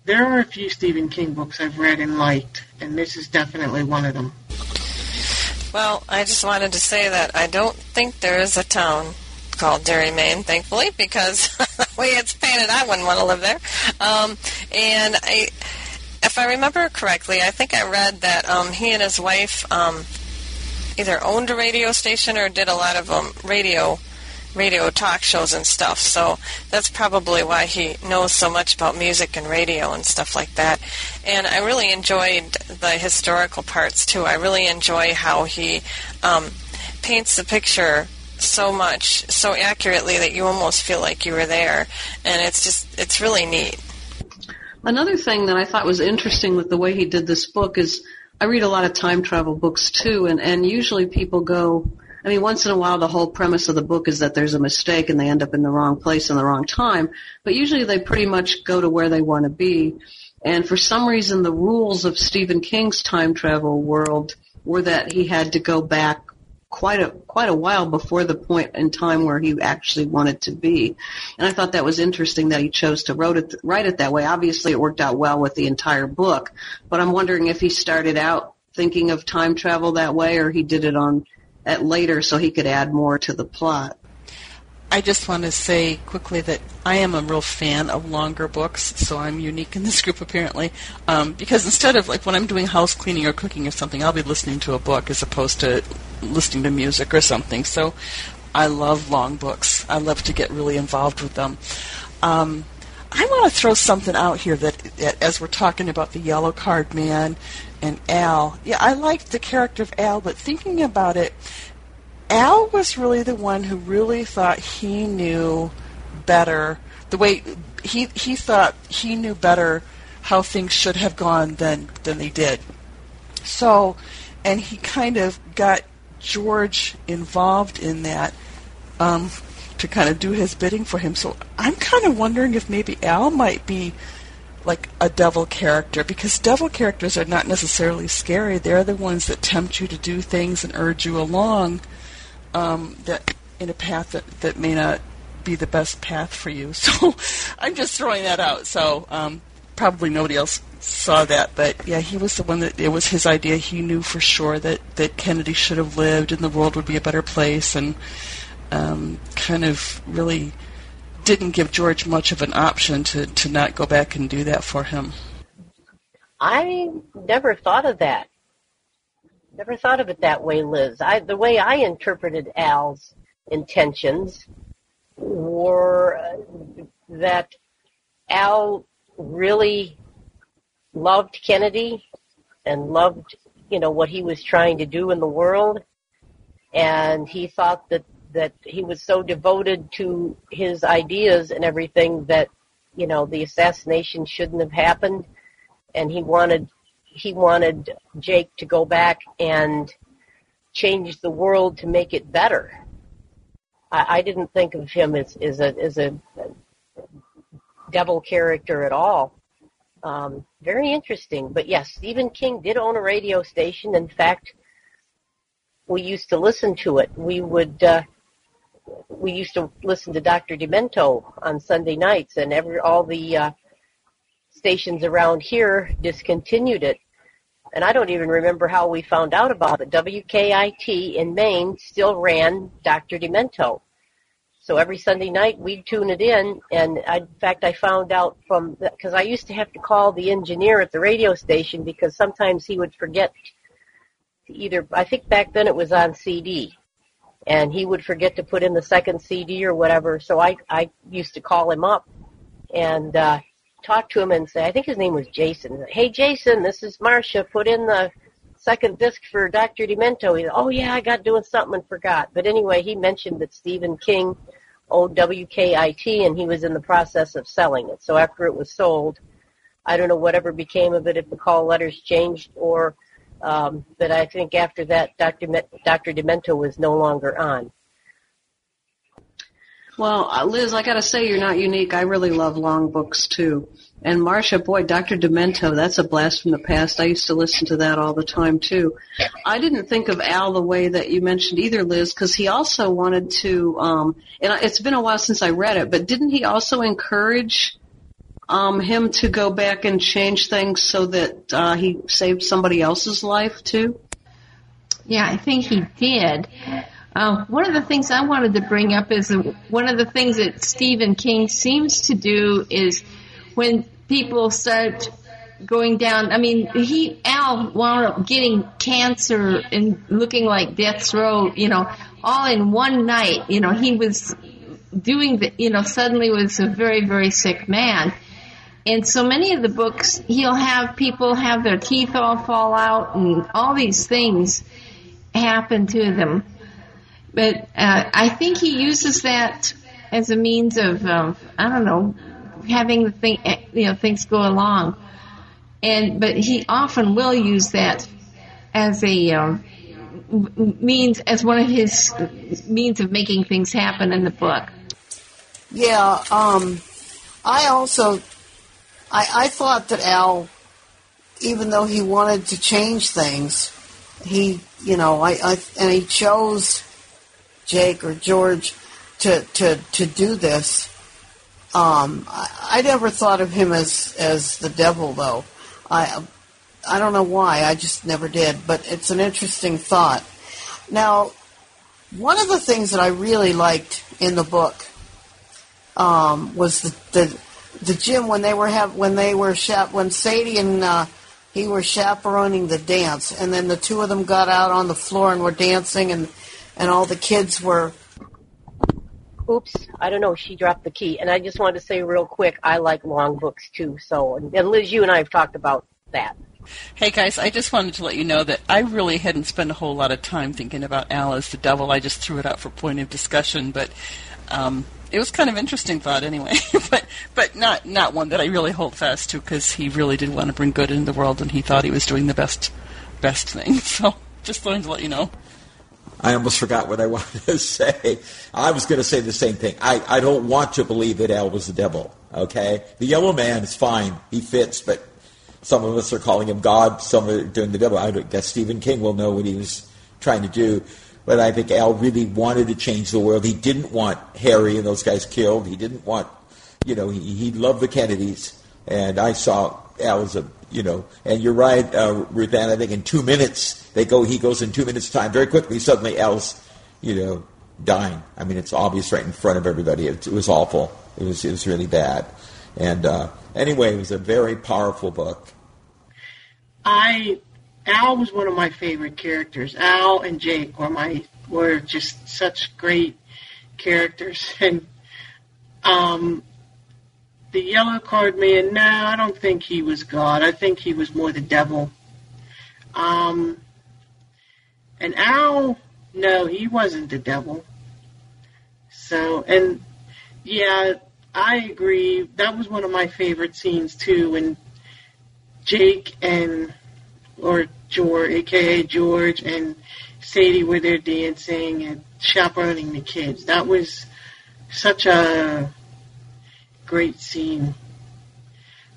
there are a few Stephen King books I've read and liked, and this is definitely one of them. Well, I just wanted to say that I don't think there is a town called Derry, Maine, thankfully, because the way it's painted, I wouldn't want to live there. Um, and I, if I remember correctly, I think I read that um, he and his wife um, either owned a radio station or did a lot of um, radio radio talk shows and stuff. So that's probably why he knows so much about music and radio and stuff like that. And I really enjoyed the historical parts too. I really enjoy how he um, paints the picture so much, so accurately that you almost feel like you were there. And it's just, it's really neat. Another thing that I thought was interesting with the way he did this book is I read a lot of time travel books too, and, and usually people go, I mean, once in a while, the whole premise of the book is that there's a mistake and they end up in the wrong place in the wrong time. But usually, they pretty much go to where they want to be. And for some reason, the rules of Stephen King's time travel world were that he had to go back quite a quite a while before the point in time where he actually wanted to be. And I thought that was interesting that he chose to wrote it write it that way. Obviously, it worked out well with the entire book. But I'm wondering if he started out thinking of time travel that way, or he did it on at later so he could add more to the plot. I just want to say quickly that I am a real fan of longer books, so I'm unique in this group apparently. Um, because instead of like when I'm doing house cleaning or cooking or something, I'll be listening to a book as opposed to listening to music or something. So I love long books. I love to get really involved with them. Um, I want to throw something out here that, as we're talking about the yellow card man and Al, yeah, I liked the character of Al, but thinking about it, Al was really the one who really thought he knew better the way he he thought he knew better how things should have gone than than they did. So, and he kind of got George involved in that um, to kind of do his bidding for him. So I'm kind of wondering if maybe Al might be like a devil character because devil characters are not necessarily scary. They're the ones that tempt you to do things and urge you along um, that in a path that, that may not be the best path for you. So I'm just throwing that out. So um, probably nobody else saw that, but yeah, he was the one that it was his idea. He knew for sure that that Kennedy should have lived and the world would be a better place, and um, kind of really didn't give George much of an option to, to not go back and do that for him. I never thought of that. Never thought of it that way, Liz. I, the way I interpreted Al's intentions were uh, that Al really loved Kennedy and loved, you know, what he was trying to do in the world. And he thought that, that he was so devoted to his ideas and everything that, you know, the assassination shouldn't have happened. And he wanted, he wanted Jake to go back and change the world to make it better. I, I didn't think of him as, as a, as a devil character at all. Um, very interesting. But yes, Stephen King did own a radio station. In fact, we used to listen to it. We would uh, we used to listen to Dr. Demento on Sunday nights, and every all the uh, stations around here discontinued it. And I don't even remember how we found out about it. WKIT in Maine still ran Dr. Demento. So every Sunday night we'd tune it in, and I, in fact I found out from because I used to have to call the engineer at the radio station because sometimes he would forget to either I think back then it was on CD, and he would forget to put in the second CD or whatever. So I I used to call him up and uh, talk to him and say I think his name was Jason. Hey Jason, this is Marcia. Put in the second disc for Dr. Demento. He, oh yeah, I got doing something and forgot. But anyway, he mentioned that Stephen King owned WKIT and he was in the process of selling it. So after it was sold, I don't know whatever became of it, if the call letters changed or, um, but I think after that, Dr. Me- Dr. Demento was no longer on. Well, uh, Liz, I got to say you're not unique. I really love long books too. And Marcia, boy, Dr. Demento, that's a blast from the past. I used to listen to that all the time too. I didn't think of Al the way that you mentioned either, Liz, because he also wanted to. Um, and it's been a while since I read it, but didn't he also encourage um, him to go back and change things so that uh, he saved somebody else's life too? Yeah, I think he did. Uh, one of the things I wanted to bring up is one of the things that Stephen King seems to do is when people start going down. I mean, he Al wound up getting cancer and looking like death's row. You know, all in one night. You know, he was doing the. You know, suddenly was a very very sick man. And so many of the books, he'll have people have their teeth all fall out and all these things happen to them. But uh, I think he uses that as a means of, um, I don't know, having the thing, you know, things go along. And but he often will use that as a um, means as one of his means of making things happen in the book. Yeah, um, I also I, I thought that Al, even though he wanted to change things, he you know I, I and he chose Jake or George to to to do this. Um, I, I never thought of him as as the devil though. I I don't know why. I just never did. But it's an interesting thought. Now, one of the things that I really liked in the book um, was the, the the gym when they were have when they were chap when Sadie and uh, he were chaperoning the dance, and then the two of them got out on the floor and were dancing, and and all the kids were. Oops, I don't know. She dropped the key, and I just wanted to say real quick, I like long books too. So, and, Liz, you and I have talked about that. Hey guys, I just wanted to let you know that I really hadn't spent a whole lot of time thinking about Alice the devil. I just threw it out for point of discussion, but um, it was kind of interesting thought anyway. but but not not one that I really hold fast to because he really did want to bring good into the world and he thought he was doing the best best thing. So just wanted to let you know. I almost forgot what I wanted to say. I was going to say the same thing. I, I don't want to believe that Al was the devil. Okay, the Yellow Man is fine; he fits, but some of us are calling him God, some are doing the devil. I guess Stephen King will know what he was trying to do. But I think Al really wanted to change the world. He didn't want Harry and those guys killed. He didn't want, you know, he, he loved the Kennedys. And I saw Al as a, you know, and you're right, uh, Ruth Ann, I think in two minutes, they go, he goes in two minutes time very quickly. Suddenly Al's, you know, dying. I mean, it's obvious right in front of everybody. It, it was awful. It was, it was really bad. And, uh, anyway, it was a very powerful book. I Al was one of my favorite characters. Al and Jake were my were just such great characters, and um, the yellow card man. No, I don't think he was God. I think he was more the devil. Um, and Al, no, he wasn't the devil. So, and yeah, I agree. That was one of my favorite scenes too, when Jake and or George, aka George, and Sadie were there dancing and chaperoning the kids. That was such a great scene.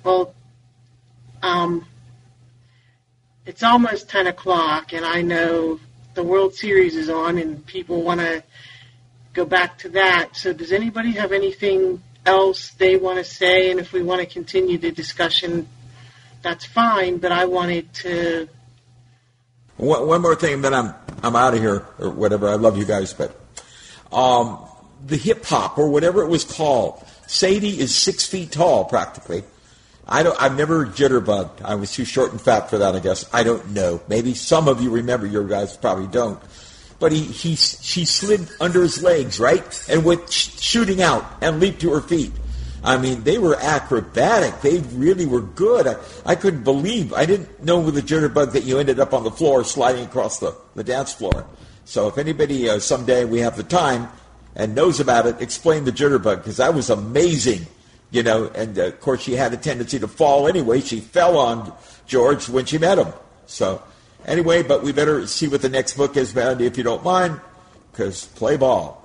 Well, um, it's almost 10 o'clock, and I know the World Series is on, and people want to go back to that. So, does anybody have anything else they want to say? And if we want to continue the discussion, that's fine. But I wanted to. One, more thing, then I'm I'm out of here or whatever. I love you guys, but um, the hip hop or whatever it was called. Sadie is six feet tall, practically. I don't. I've never jitterbugged. I was too short and fat for that. I guess. I don't know. Maybe some of you remember. Your guys probably don't. But he, he she slid under his legs, right, and went sh- shooting out and leaped to her feet. I mean, they were acrobatic. They really were good. I, I couldn't believe. I didn't know with a jitterbug that you ended up on the floor sliding across the, the dance floor. So if anybody uh, someday we have the time and knows about it, explain the jitterbug because that was amazing. You know, and uh, of course she had a tendency to fall anyway. She fell on George when she met him. So anyway, but we better see what the next book is, Mandy, if you don't mind, because play ball.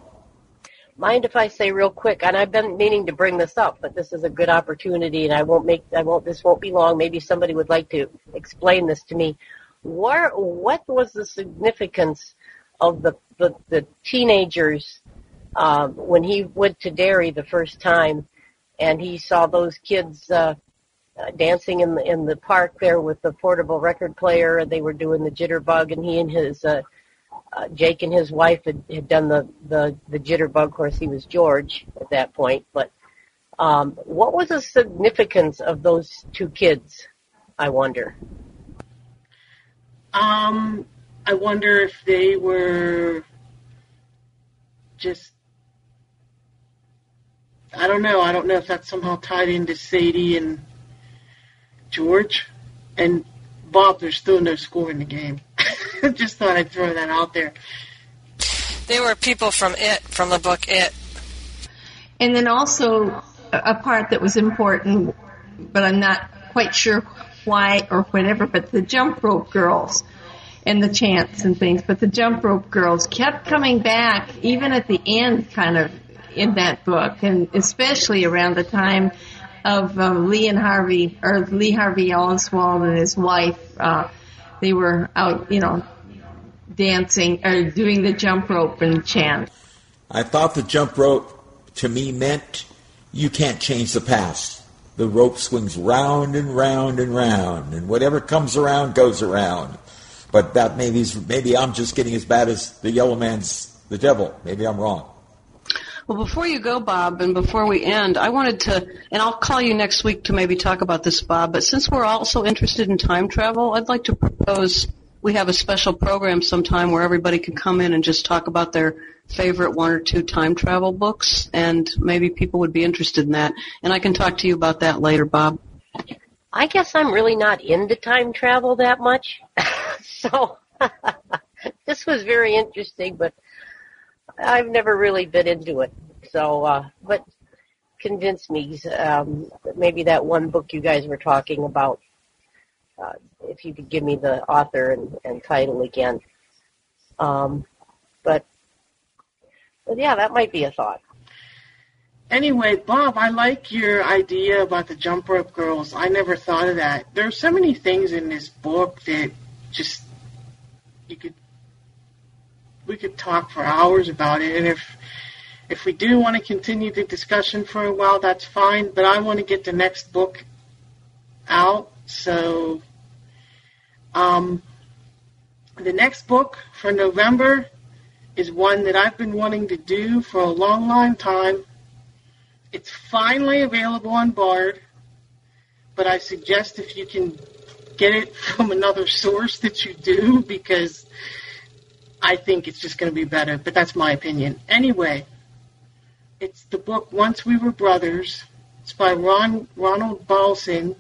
Mind if I say real quick? And I've been meaning to bring this up, but this is a good opportunity, and I won't make. I won't. This won't be long. Maybe somebody would like to explain this to me. Where, what was the significance of the the, the teenagers um, when he went to Derry the first time, and he saw those kids uh, uh, dancing in the in the park there with the portable record player, and they were doing the jitterbug, and he and his uh, uh, Jake and his wife had, had done the, the the jitterbug. Of course, he was George at that point. But um, what was the significance of those two kids? I wonder. Um, I wonder if they were just. I don't know. I don't know if that's somehow tied into Sadie and George. And Bob, there's still no score in the game. Just thought I'd throw that out there. They were people from It, from the book It. And then also a part that was important, but I'm not quite sure why or whatever, but the jump rope girls and the chants and things, but the jump rope girls kept coming back even at the end kind of in that book and especially around the time of um, Lee and Harvey, or Lee Harvey Oswald and his wife. Uh, they were out, you know, dancing or doing the jump rope and chant. I thought the jump rope to me meant you can't change the past. The rope swings round and round and round, and whatever comes around goes around. But that maybe maybe I'm just getting as bad as the yellow man's the devil. Maybe I'm wrong. Well, before you go, Bob, and before we end, I wanted to, and I'll call you next week to maybe talk about this, Bob, but since we're also interested in time travel, I'd like to propose we have a special program sometime where everybody can come in and just talk about their favorite one or two time travel books, and maybe people would be interested in that. And I can talk to you about that later, Bob. I guess I'm really not into time travel that much. so this was very interesting, but I've never really been into it. So, uh, but convince me, um, maybe that one book you guys were talking about, uh, if you could give me the author and, and title again. Um, but, but yeah, that might be a thought. Anyway, Bob, I like your idea about the jump rope girls. I never thought of that. There are so many things in this book that just you could we could talk for hours about it. And if if we do want to continue the discussion for a while, that's fine. But I want to get the next book out. So um, the next book for November is one that I've been wanting to do for a long, long time. It's finally available on Bard, but I suggest if you can get it from another source that you do because I think it's just going to be better. But that's my opinion. Anyway, it's the book Once We Were Brothers. It's by Ron Ronald Balson.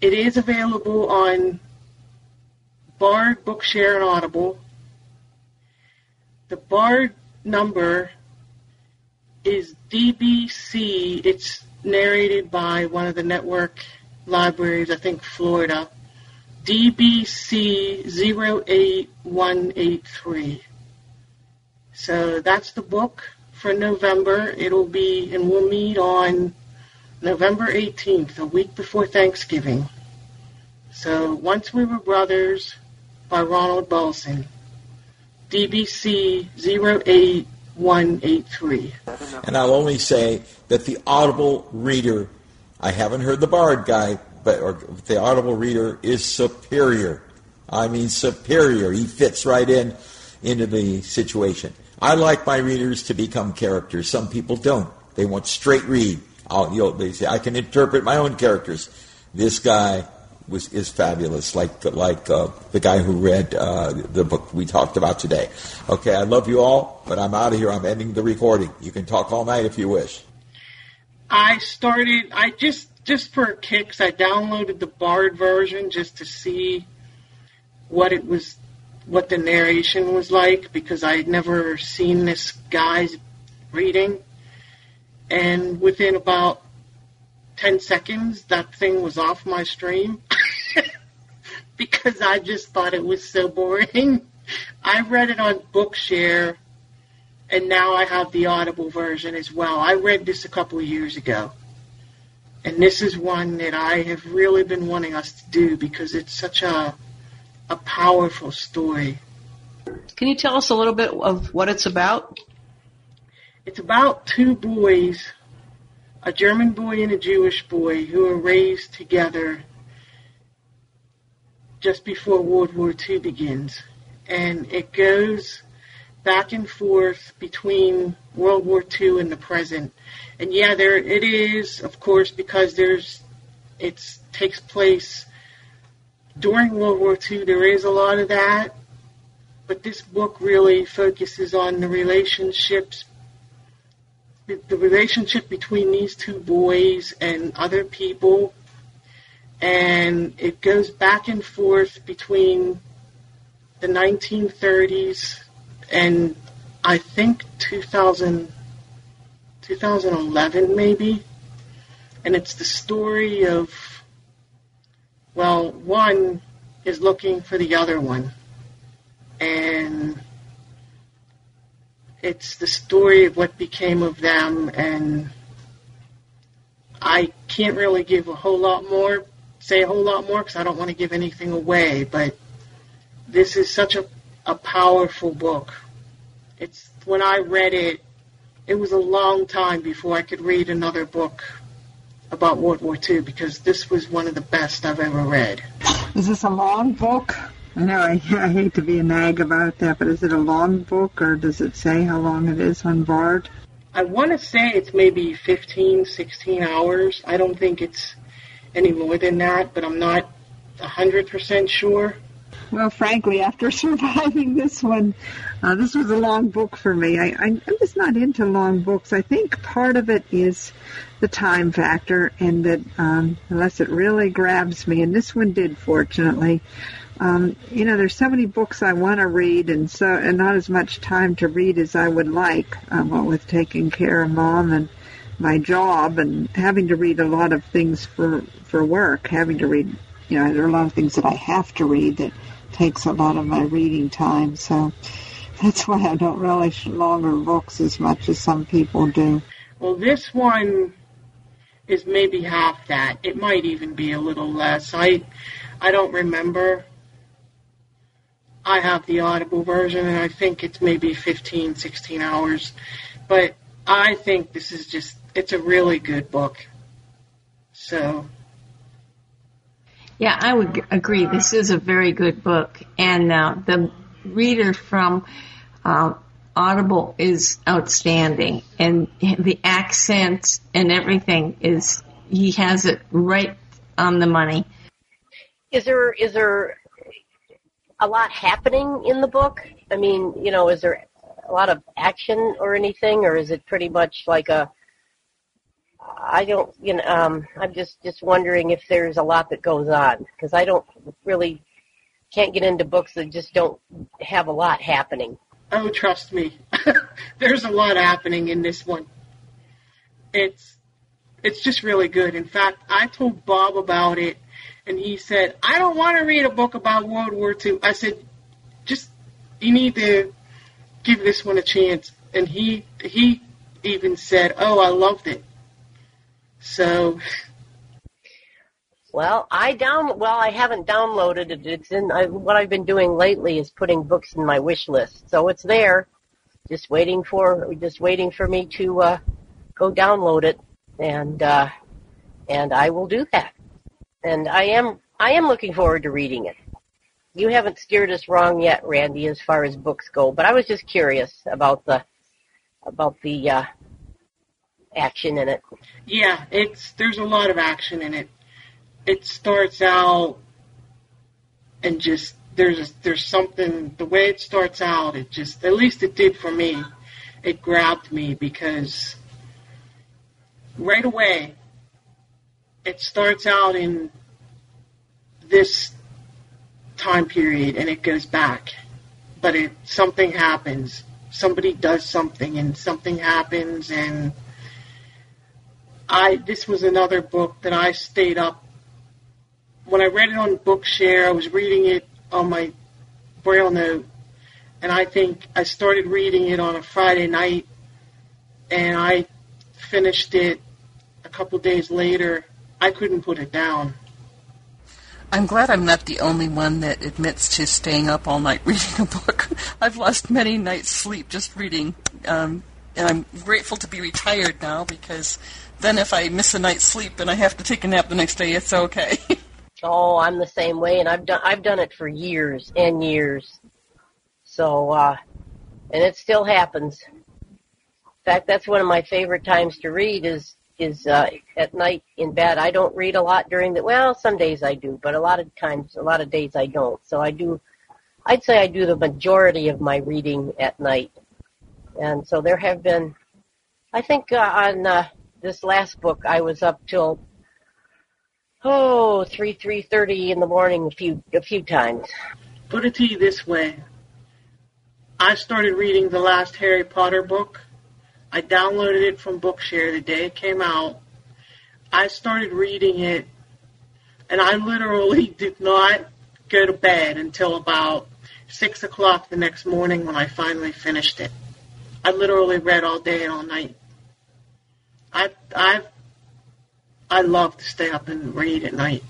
It is available on Bard, Bookshare, and Audible. The Bard number is DBC. It's narrated by one of the network libraries, I think Florida. DBC 08183. So that's the book for November. It'll be, and we'll meet on November 18th, a week before Thanksgiving. So Once We Were Brothers by Ronald Balson. DBC 08183. And I'll only say that the Audible reader, I haven't heard the Bard guy, but or the Audible reader is superior. I mean superior. He fits right in into the situation. I like my readers to become characters. Some people don't. They want straight read. I'll, they say I can interpret my own characters. This guy was is fabulous, like like uh, the guy who read uh, the book we talked about today. Okay, I love you all, but I'm out of here. I'm ending the recording. You can talk all night if you wish. I started. I just just for kicks. I downloaded the Bard version just to see what it was, what the narration was like, because I had never seen this guy's reading. And within about 10 seconds, that thing was off my stream because I just thought it was so boring. I read it on Bookshare, and now I have the Audible version as well. I read this a couple of years ago. And this is one that I have really been wanting us to do because it's such a a powerful story. Can you tell us a little bit of what it's about? It's about two boys, a German boy and a Jewish boy, who are raised together just before World War II begins. And it goes back and forth between World War II and the present. And yeah, there it is, of course, because there's it takes place during World War II. There is a lot of that, but this book really focuses on the relationships, the, relationship between these two boys and other people, and it goes back and forth between the 1930s and I think 2000, 2011 maybe. And it's the story of, well, one is looking for the other one. And it's the story of what became of them. And I can't really give a whole lot more, say a whole lot more, because I don't want to give anything away. But this is such a, a powerful book. It's when I read it, it was a long time before I could read another book about World War II because this was one of the best I've ever read. Is this a long book? I know I, I hate to be a nag about that, but is it a long book or does it say how long it is on Bard? I want to say it's maybe 15, 16 hours. I don't think it's any more than that, but I'm not 100% sure. Well, frankly, after surviving this one, uh, this was a long book for me. I, I, I'm just not into long books. I think part of it is the time factor, and that um, unless it really grabs me, and this one did, fortunately. Um, you know, there's so many books I want to read, and so and not as much time to read as I would like. Um, what with taking care of mom and my job, and having to read a lot of things for for work, having to read. You know, there are a lot of things that I have to read that takes a lot of my reading time. So that's why I don't relish longer books as much as some people do. Well, this one is maybe half that. It might even be a little less. I I don't remember. I have the Audible version, and I think it's maybe 15, 16 hours. But I think this is just, it's a really good book. So, Yeah, I would agree. This is a very good book, and uh, the reader from uh, Audible is outstanding, and the accents and everything is he has it right on the money. is there is there a lot happening in the book? I mean, you know, is there a lot of action or anything, or is it pretty much like a I don't, you know, um, I'm just just wondering if there's a lot that goes on because I don't really can't get into books that just don't have a lot happening. Oh, trust me, there's a lot happening in this one. It's it's just really good. In fact, I told Bob about it, and he said, "I don't want to read a book about World War II." I said, "Just you need to give this one a chance." And he he even said, "Oh, I loved it." So, well, I down well, I haven't downloaded it. It's in I, what I've been doing lately is putting books in my wish list, so it's there, just waiting for just waiting for me to uh, go download it, and uh, and I will do that. And I am I am looking forward to reading it. You haven't steered us wrong yet, Randy, as far as books go, but I was just curious about the about the uh, action in it. Yeah, it's there's a lot of action in it. It starts out and just there's there's something the way it starts out. It just at least it did for me. It grabbed me because right away it starts out in this time period and it goes back, but it something happens. Somebody does something and something happens and I this was another book that I stayed up when I read it on Bookshare. I was reading it on my BrailleNote, and I think I started reading it on a Friday night, and I finished it a couple days later. I couldn't put it down. I'm glad I'm not the only one that admits to staying up all night reading a book. I've lost many nights' sleep just reading, um, and I'm grateful to be retired now because then if I miss a night's sleep and I have to take a nap the next day, it's okay. oh, I'm the same way, and I've done I've done it for years and years. So, uh, and it still happens. In fact, that's one of my favorite times to read is is uh, at night in bed. I don't read a lot during the well, some days I do, but a lot of times, a lot of days I don't. So I do. I'd say I do the majority of my reading at night, and so there have been. I think uh, on uh, this last book, I was up till oh three three thirty in the morning a few a few times. Put it to you this way: I started reading the last Harry Potter book. I downloaded it from Bookshare the day it came out. I started reading it, and I literally did not go to bed until about six o'clock the next morning when I finally finished it. I literally read all day and all night. I I I love to stay up and read at night.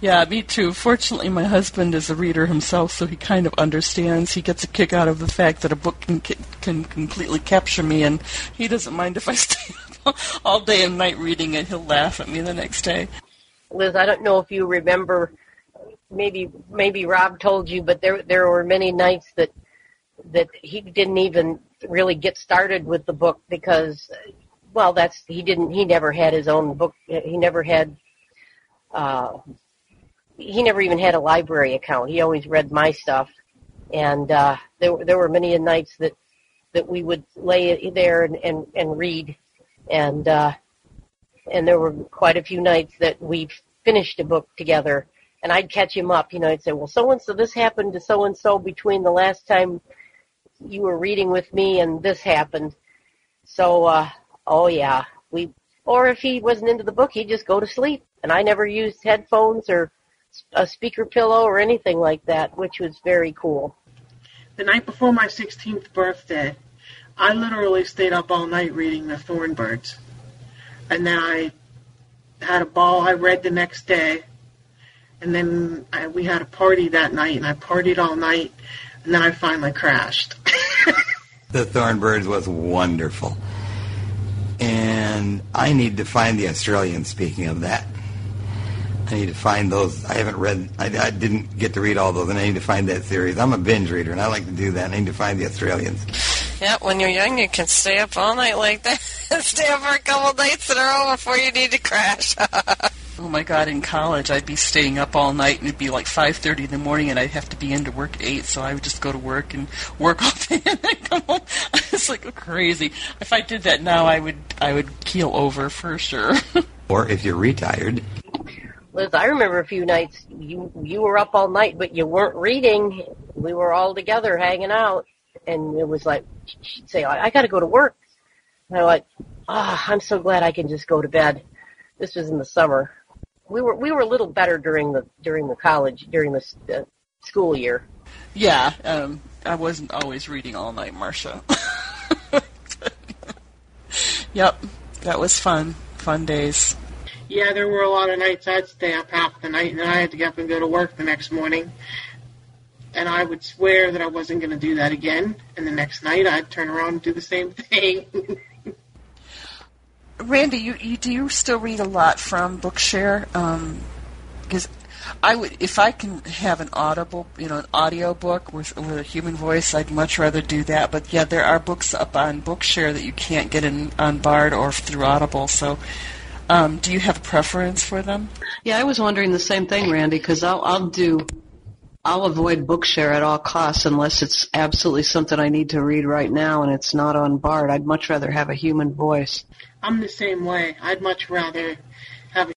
Yeah, me too. Fortunately, my husband is a reader himself, so he kind of understands. He gets a kick out of the fact that a book can can completely capture me, and he doesn't mind if I stay up all day and night reading it. He'll laugh at me the next day. Liz, I don't know if you remember. Maybe maybe Rob told you, but there there were many nights that that he didn't even really get started with the book because well, that's he didn't. He never had his own book. He never had. Uh, he never even had a library account. He always read my stuff, and uh, there there were many nights that that we would lay there and and, and read, and uh, and there were quite a few nights that we finished a book together. And I'd catch him up, you know. I'd say, "Well, so and so, this happened to so and so between the last time you were reading with me and this happened." So uh, Oh yeah, we. Or if he wasn't into the book, he'd just go to sleep. And I never used headphones or a speaker pillow or anything like that, which was very cool. The night before my 16th birthday, I literally stayed up all night reading the Thorn Birds. And then I had a ball I read the next day. And then I, we had a party that night, and I partied all night. And then I finally crashed. the Thorn Birds was wonderful and I need to find the Australian. Speaking of that, I need to find those. I haven't read. I, I, didn't get to read all those, and I need to find that series. I'm a binge reader, and I like to do that. I need to find the Australians. Yeah, when you're young, you can stay up all night like that. stay up for a couple nights in a row before you need to crash. Oh my God! In college, I'd be staying up all night, and it'd be like five thirty in the morning, and I'd have to be into work at eight. So I would just go to work and work all day, and then come home. It's like crazy. If I did that now, I would I would keel over for sure. Or if you're retired, Liz, I remember a few nights you you were up all night, but you weren't reading. We were all together hanging out, and it was like she'd say, "I, I got to go to work." And I'm like, "Ah, I'm so glad I can just go to bed." This was in the summer. We were we were a little better during the during the college during the uh, school year. yeah, um, I wasn't always reading all night, Marcia. yep, that was fun. Fun days. Yeah, there were a lot of nights I'd stay up half the night, and I had to get up and go to work the next morning. And I would swear that I wasn't going to do that again. And the next night, I'd turn around and do the same thing. Randy, you, you do you still read a lot from Bookshare? Because I would, if I can have an audible, you know, an audio book with with a human voice, I'd much rather do that. But yeah, there are books up on Bookshare that you can't get in on Bard or through Audible. So, um, do you have a preference for them? Yeah, I was wondering the same thing, Randy, because I'll, I'll do, I'll avoid Bookshare at all costs unless it's absolutely something I need to read right now and it's not on Bard. I'd much rather have a human voice. I'm the same way. I'd much rather have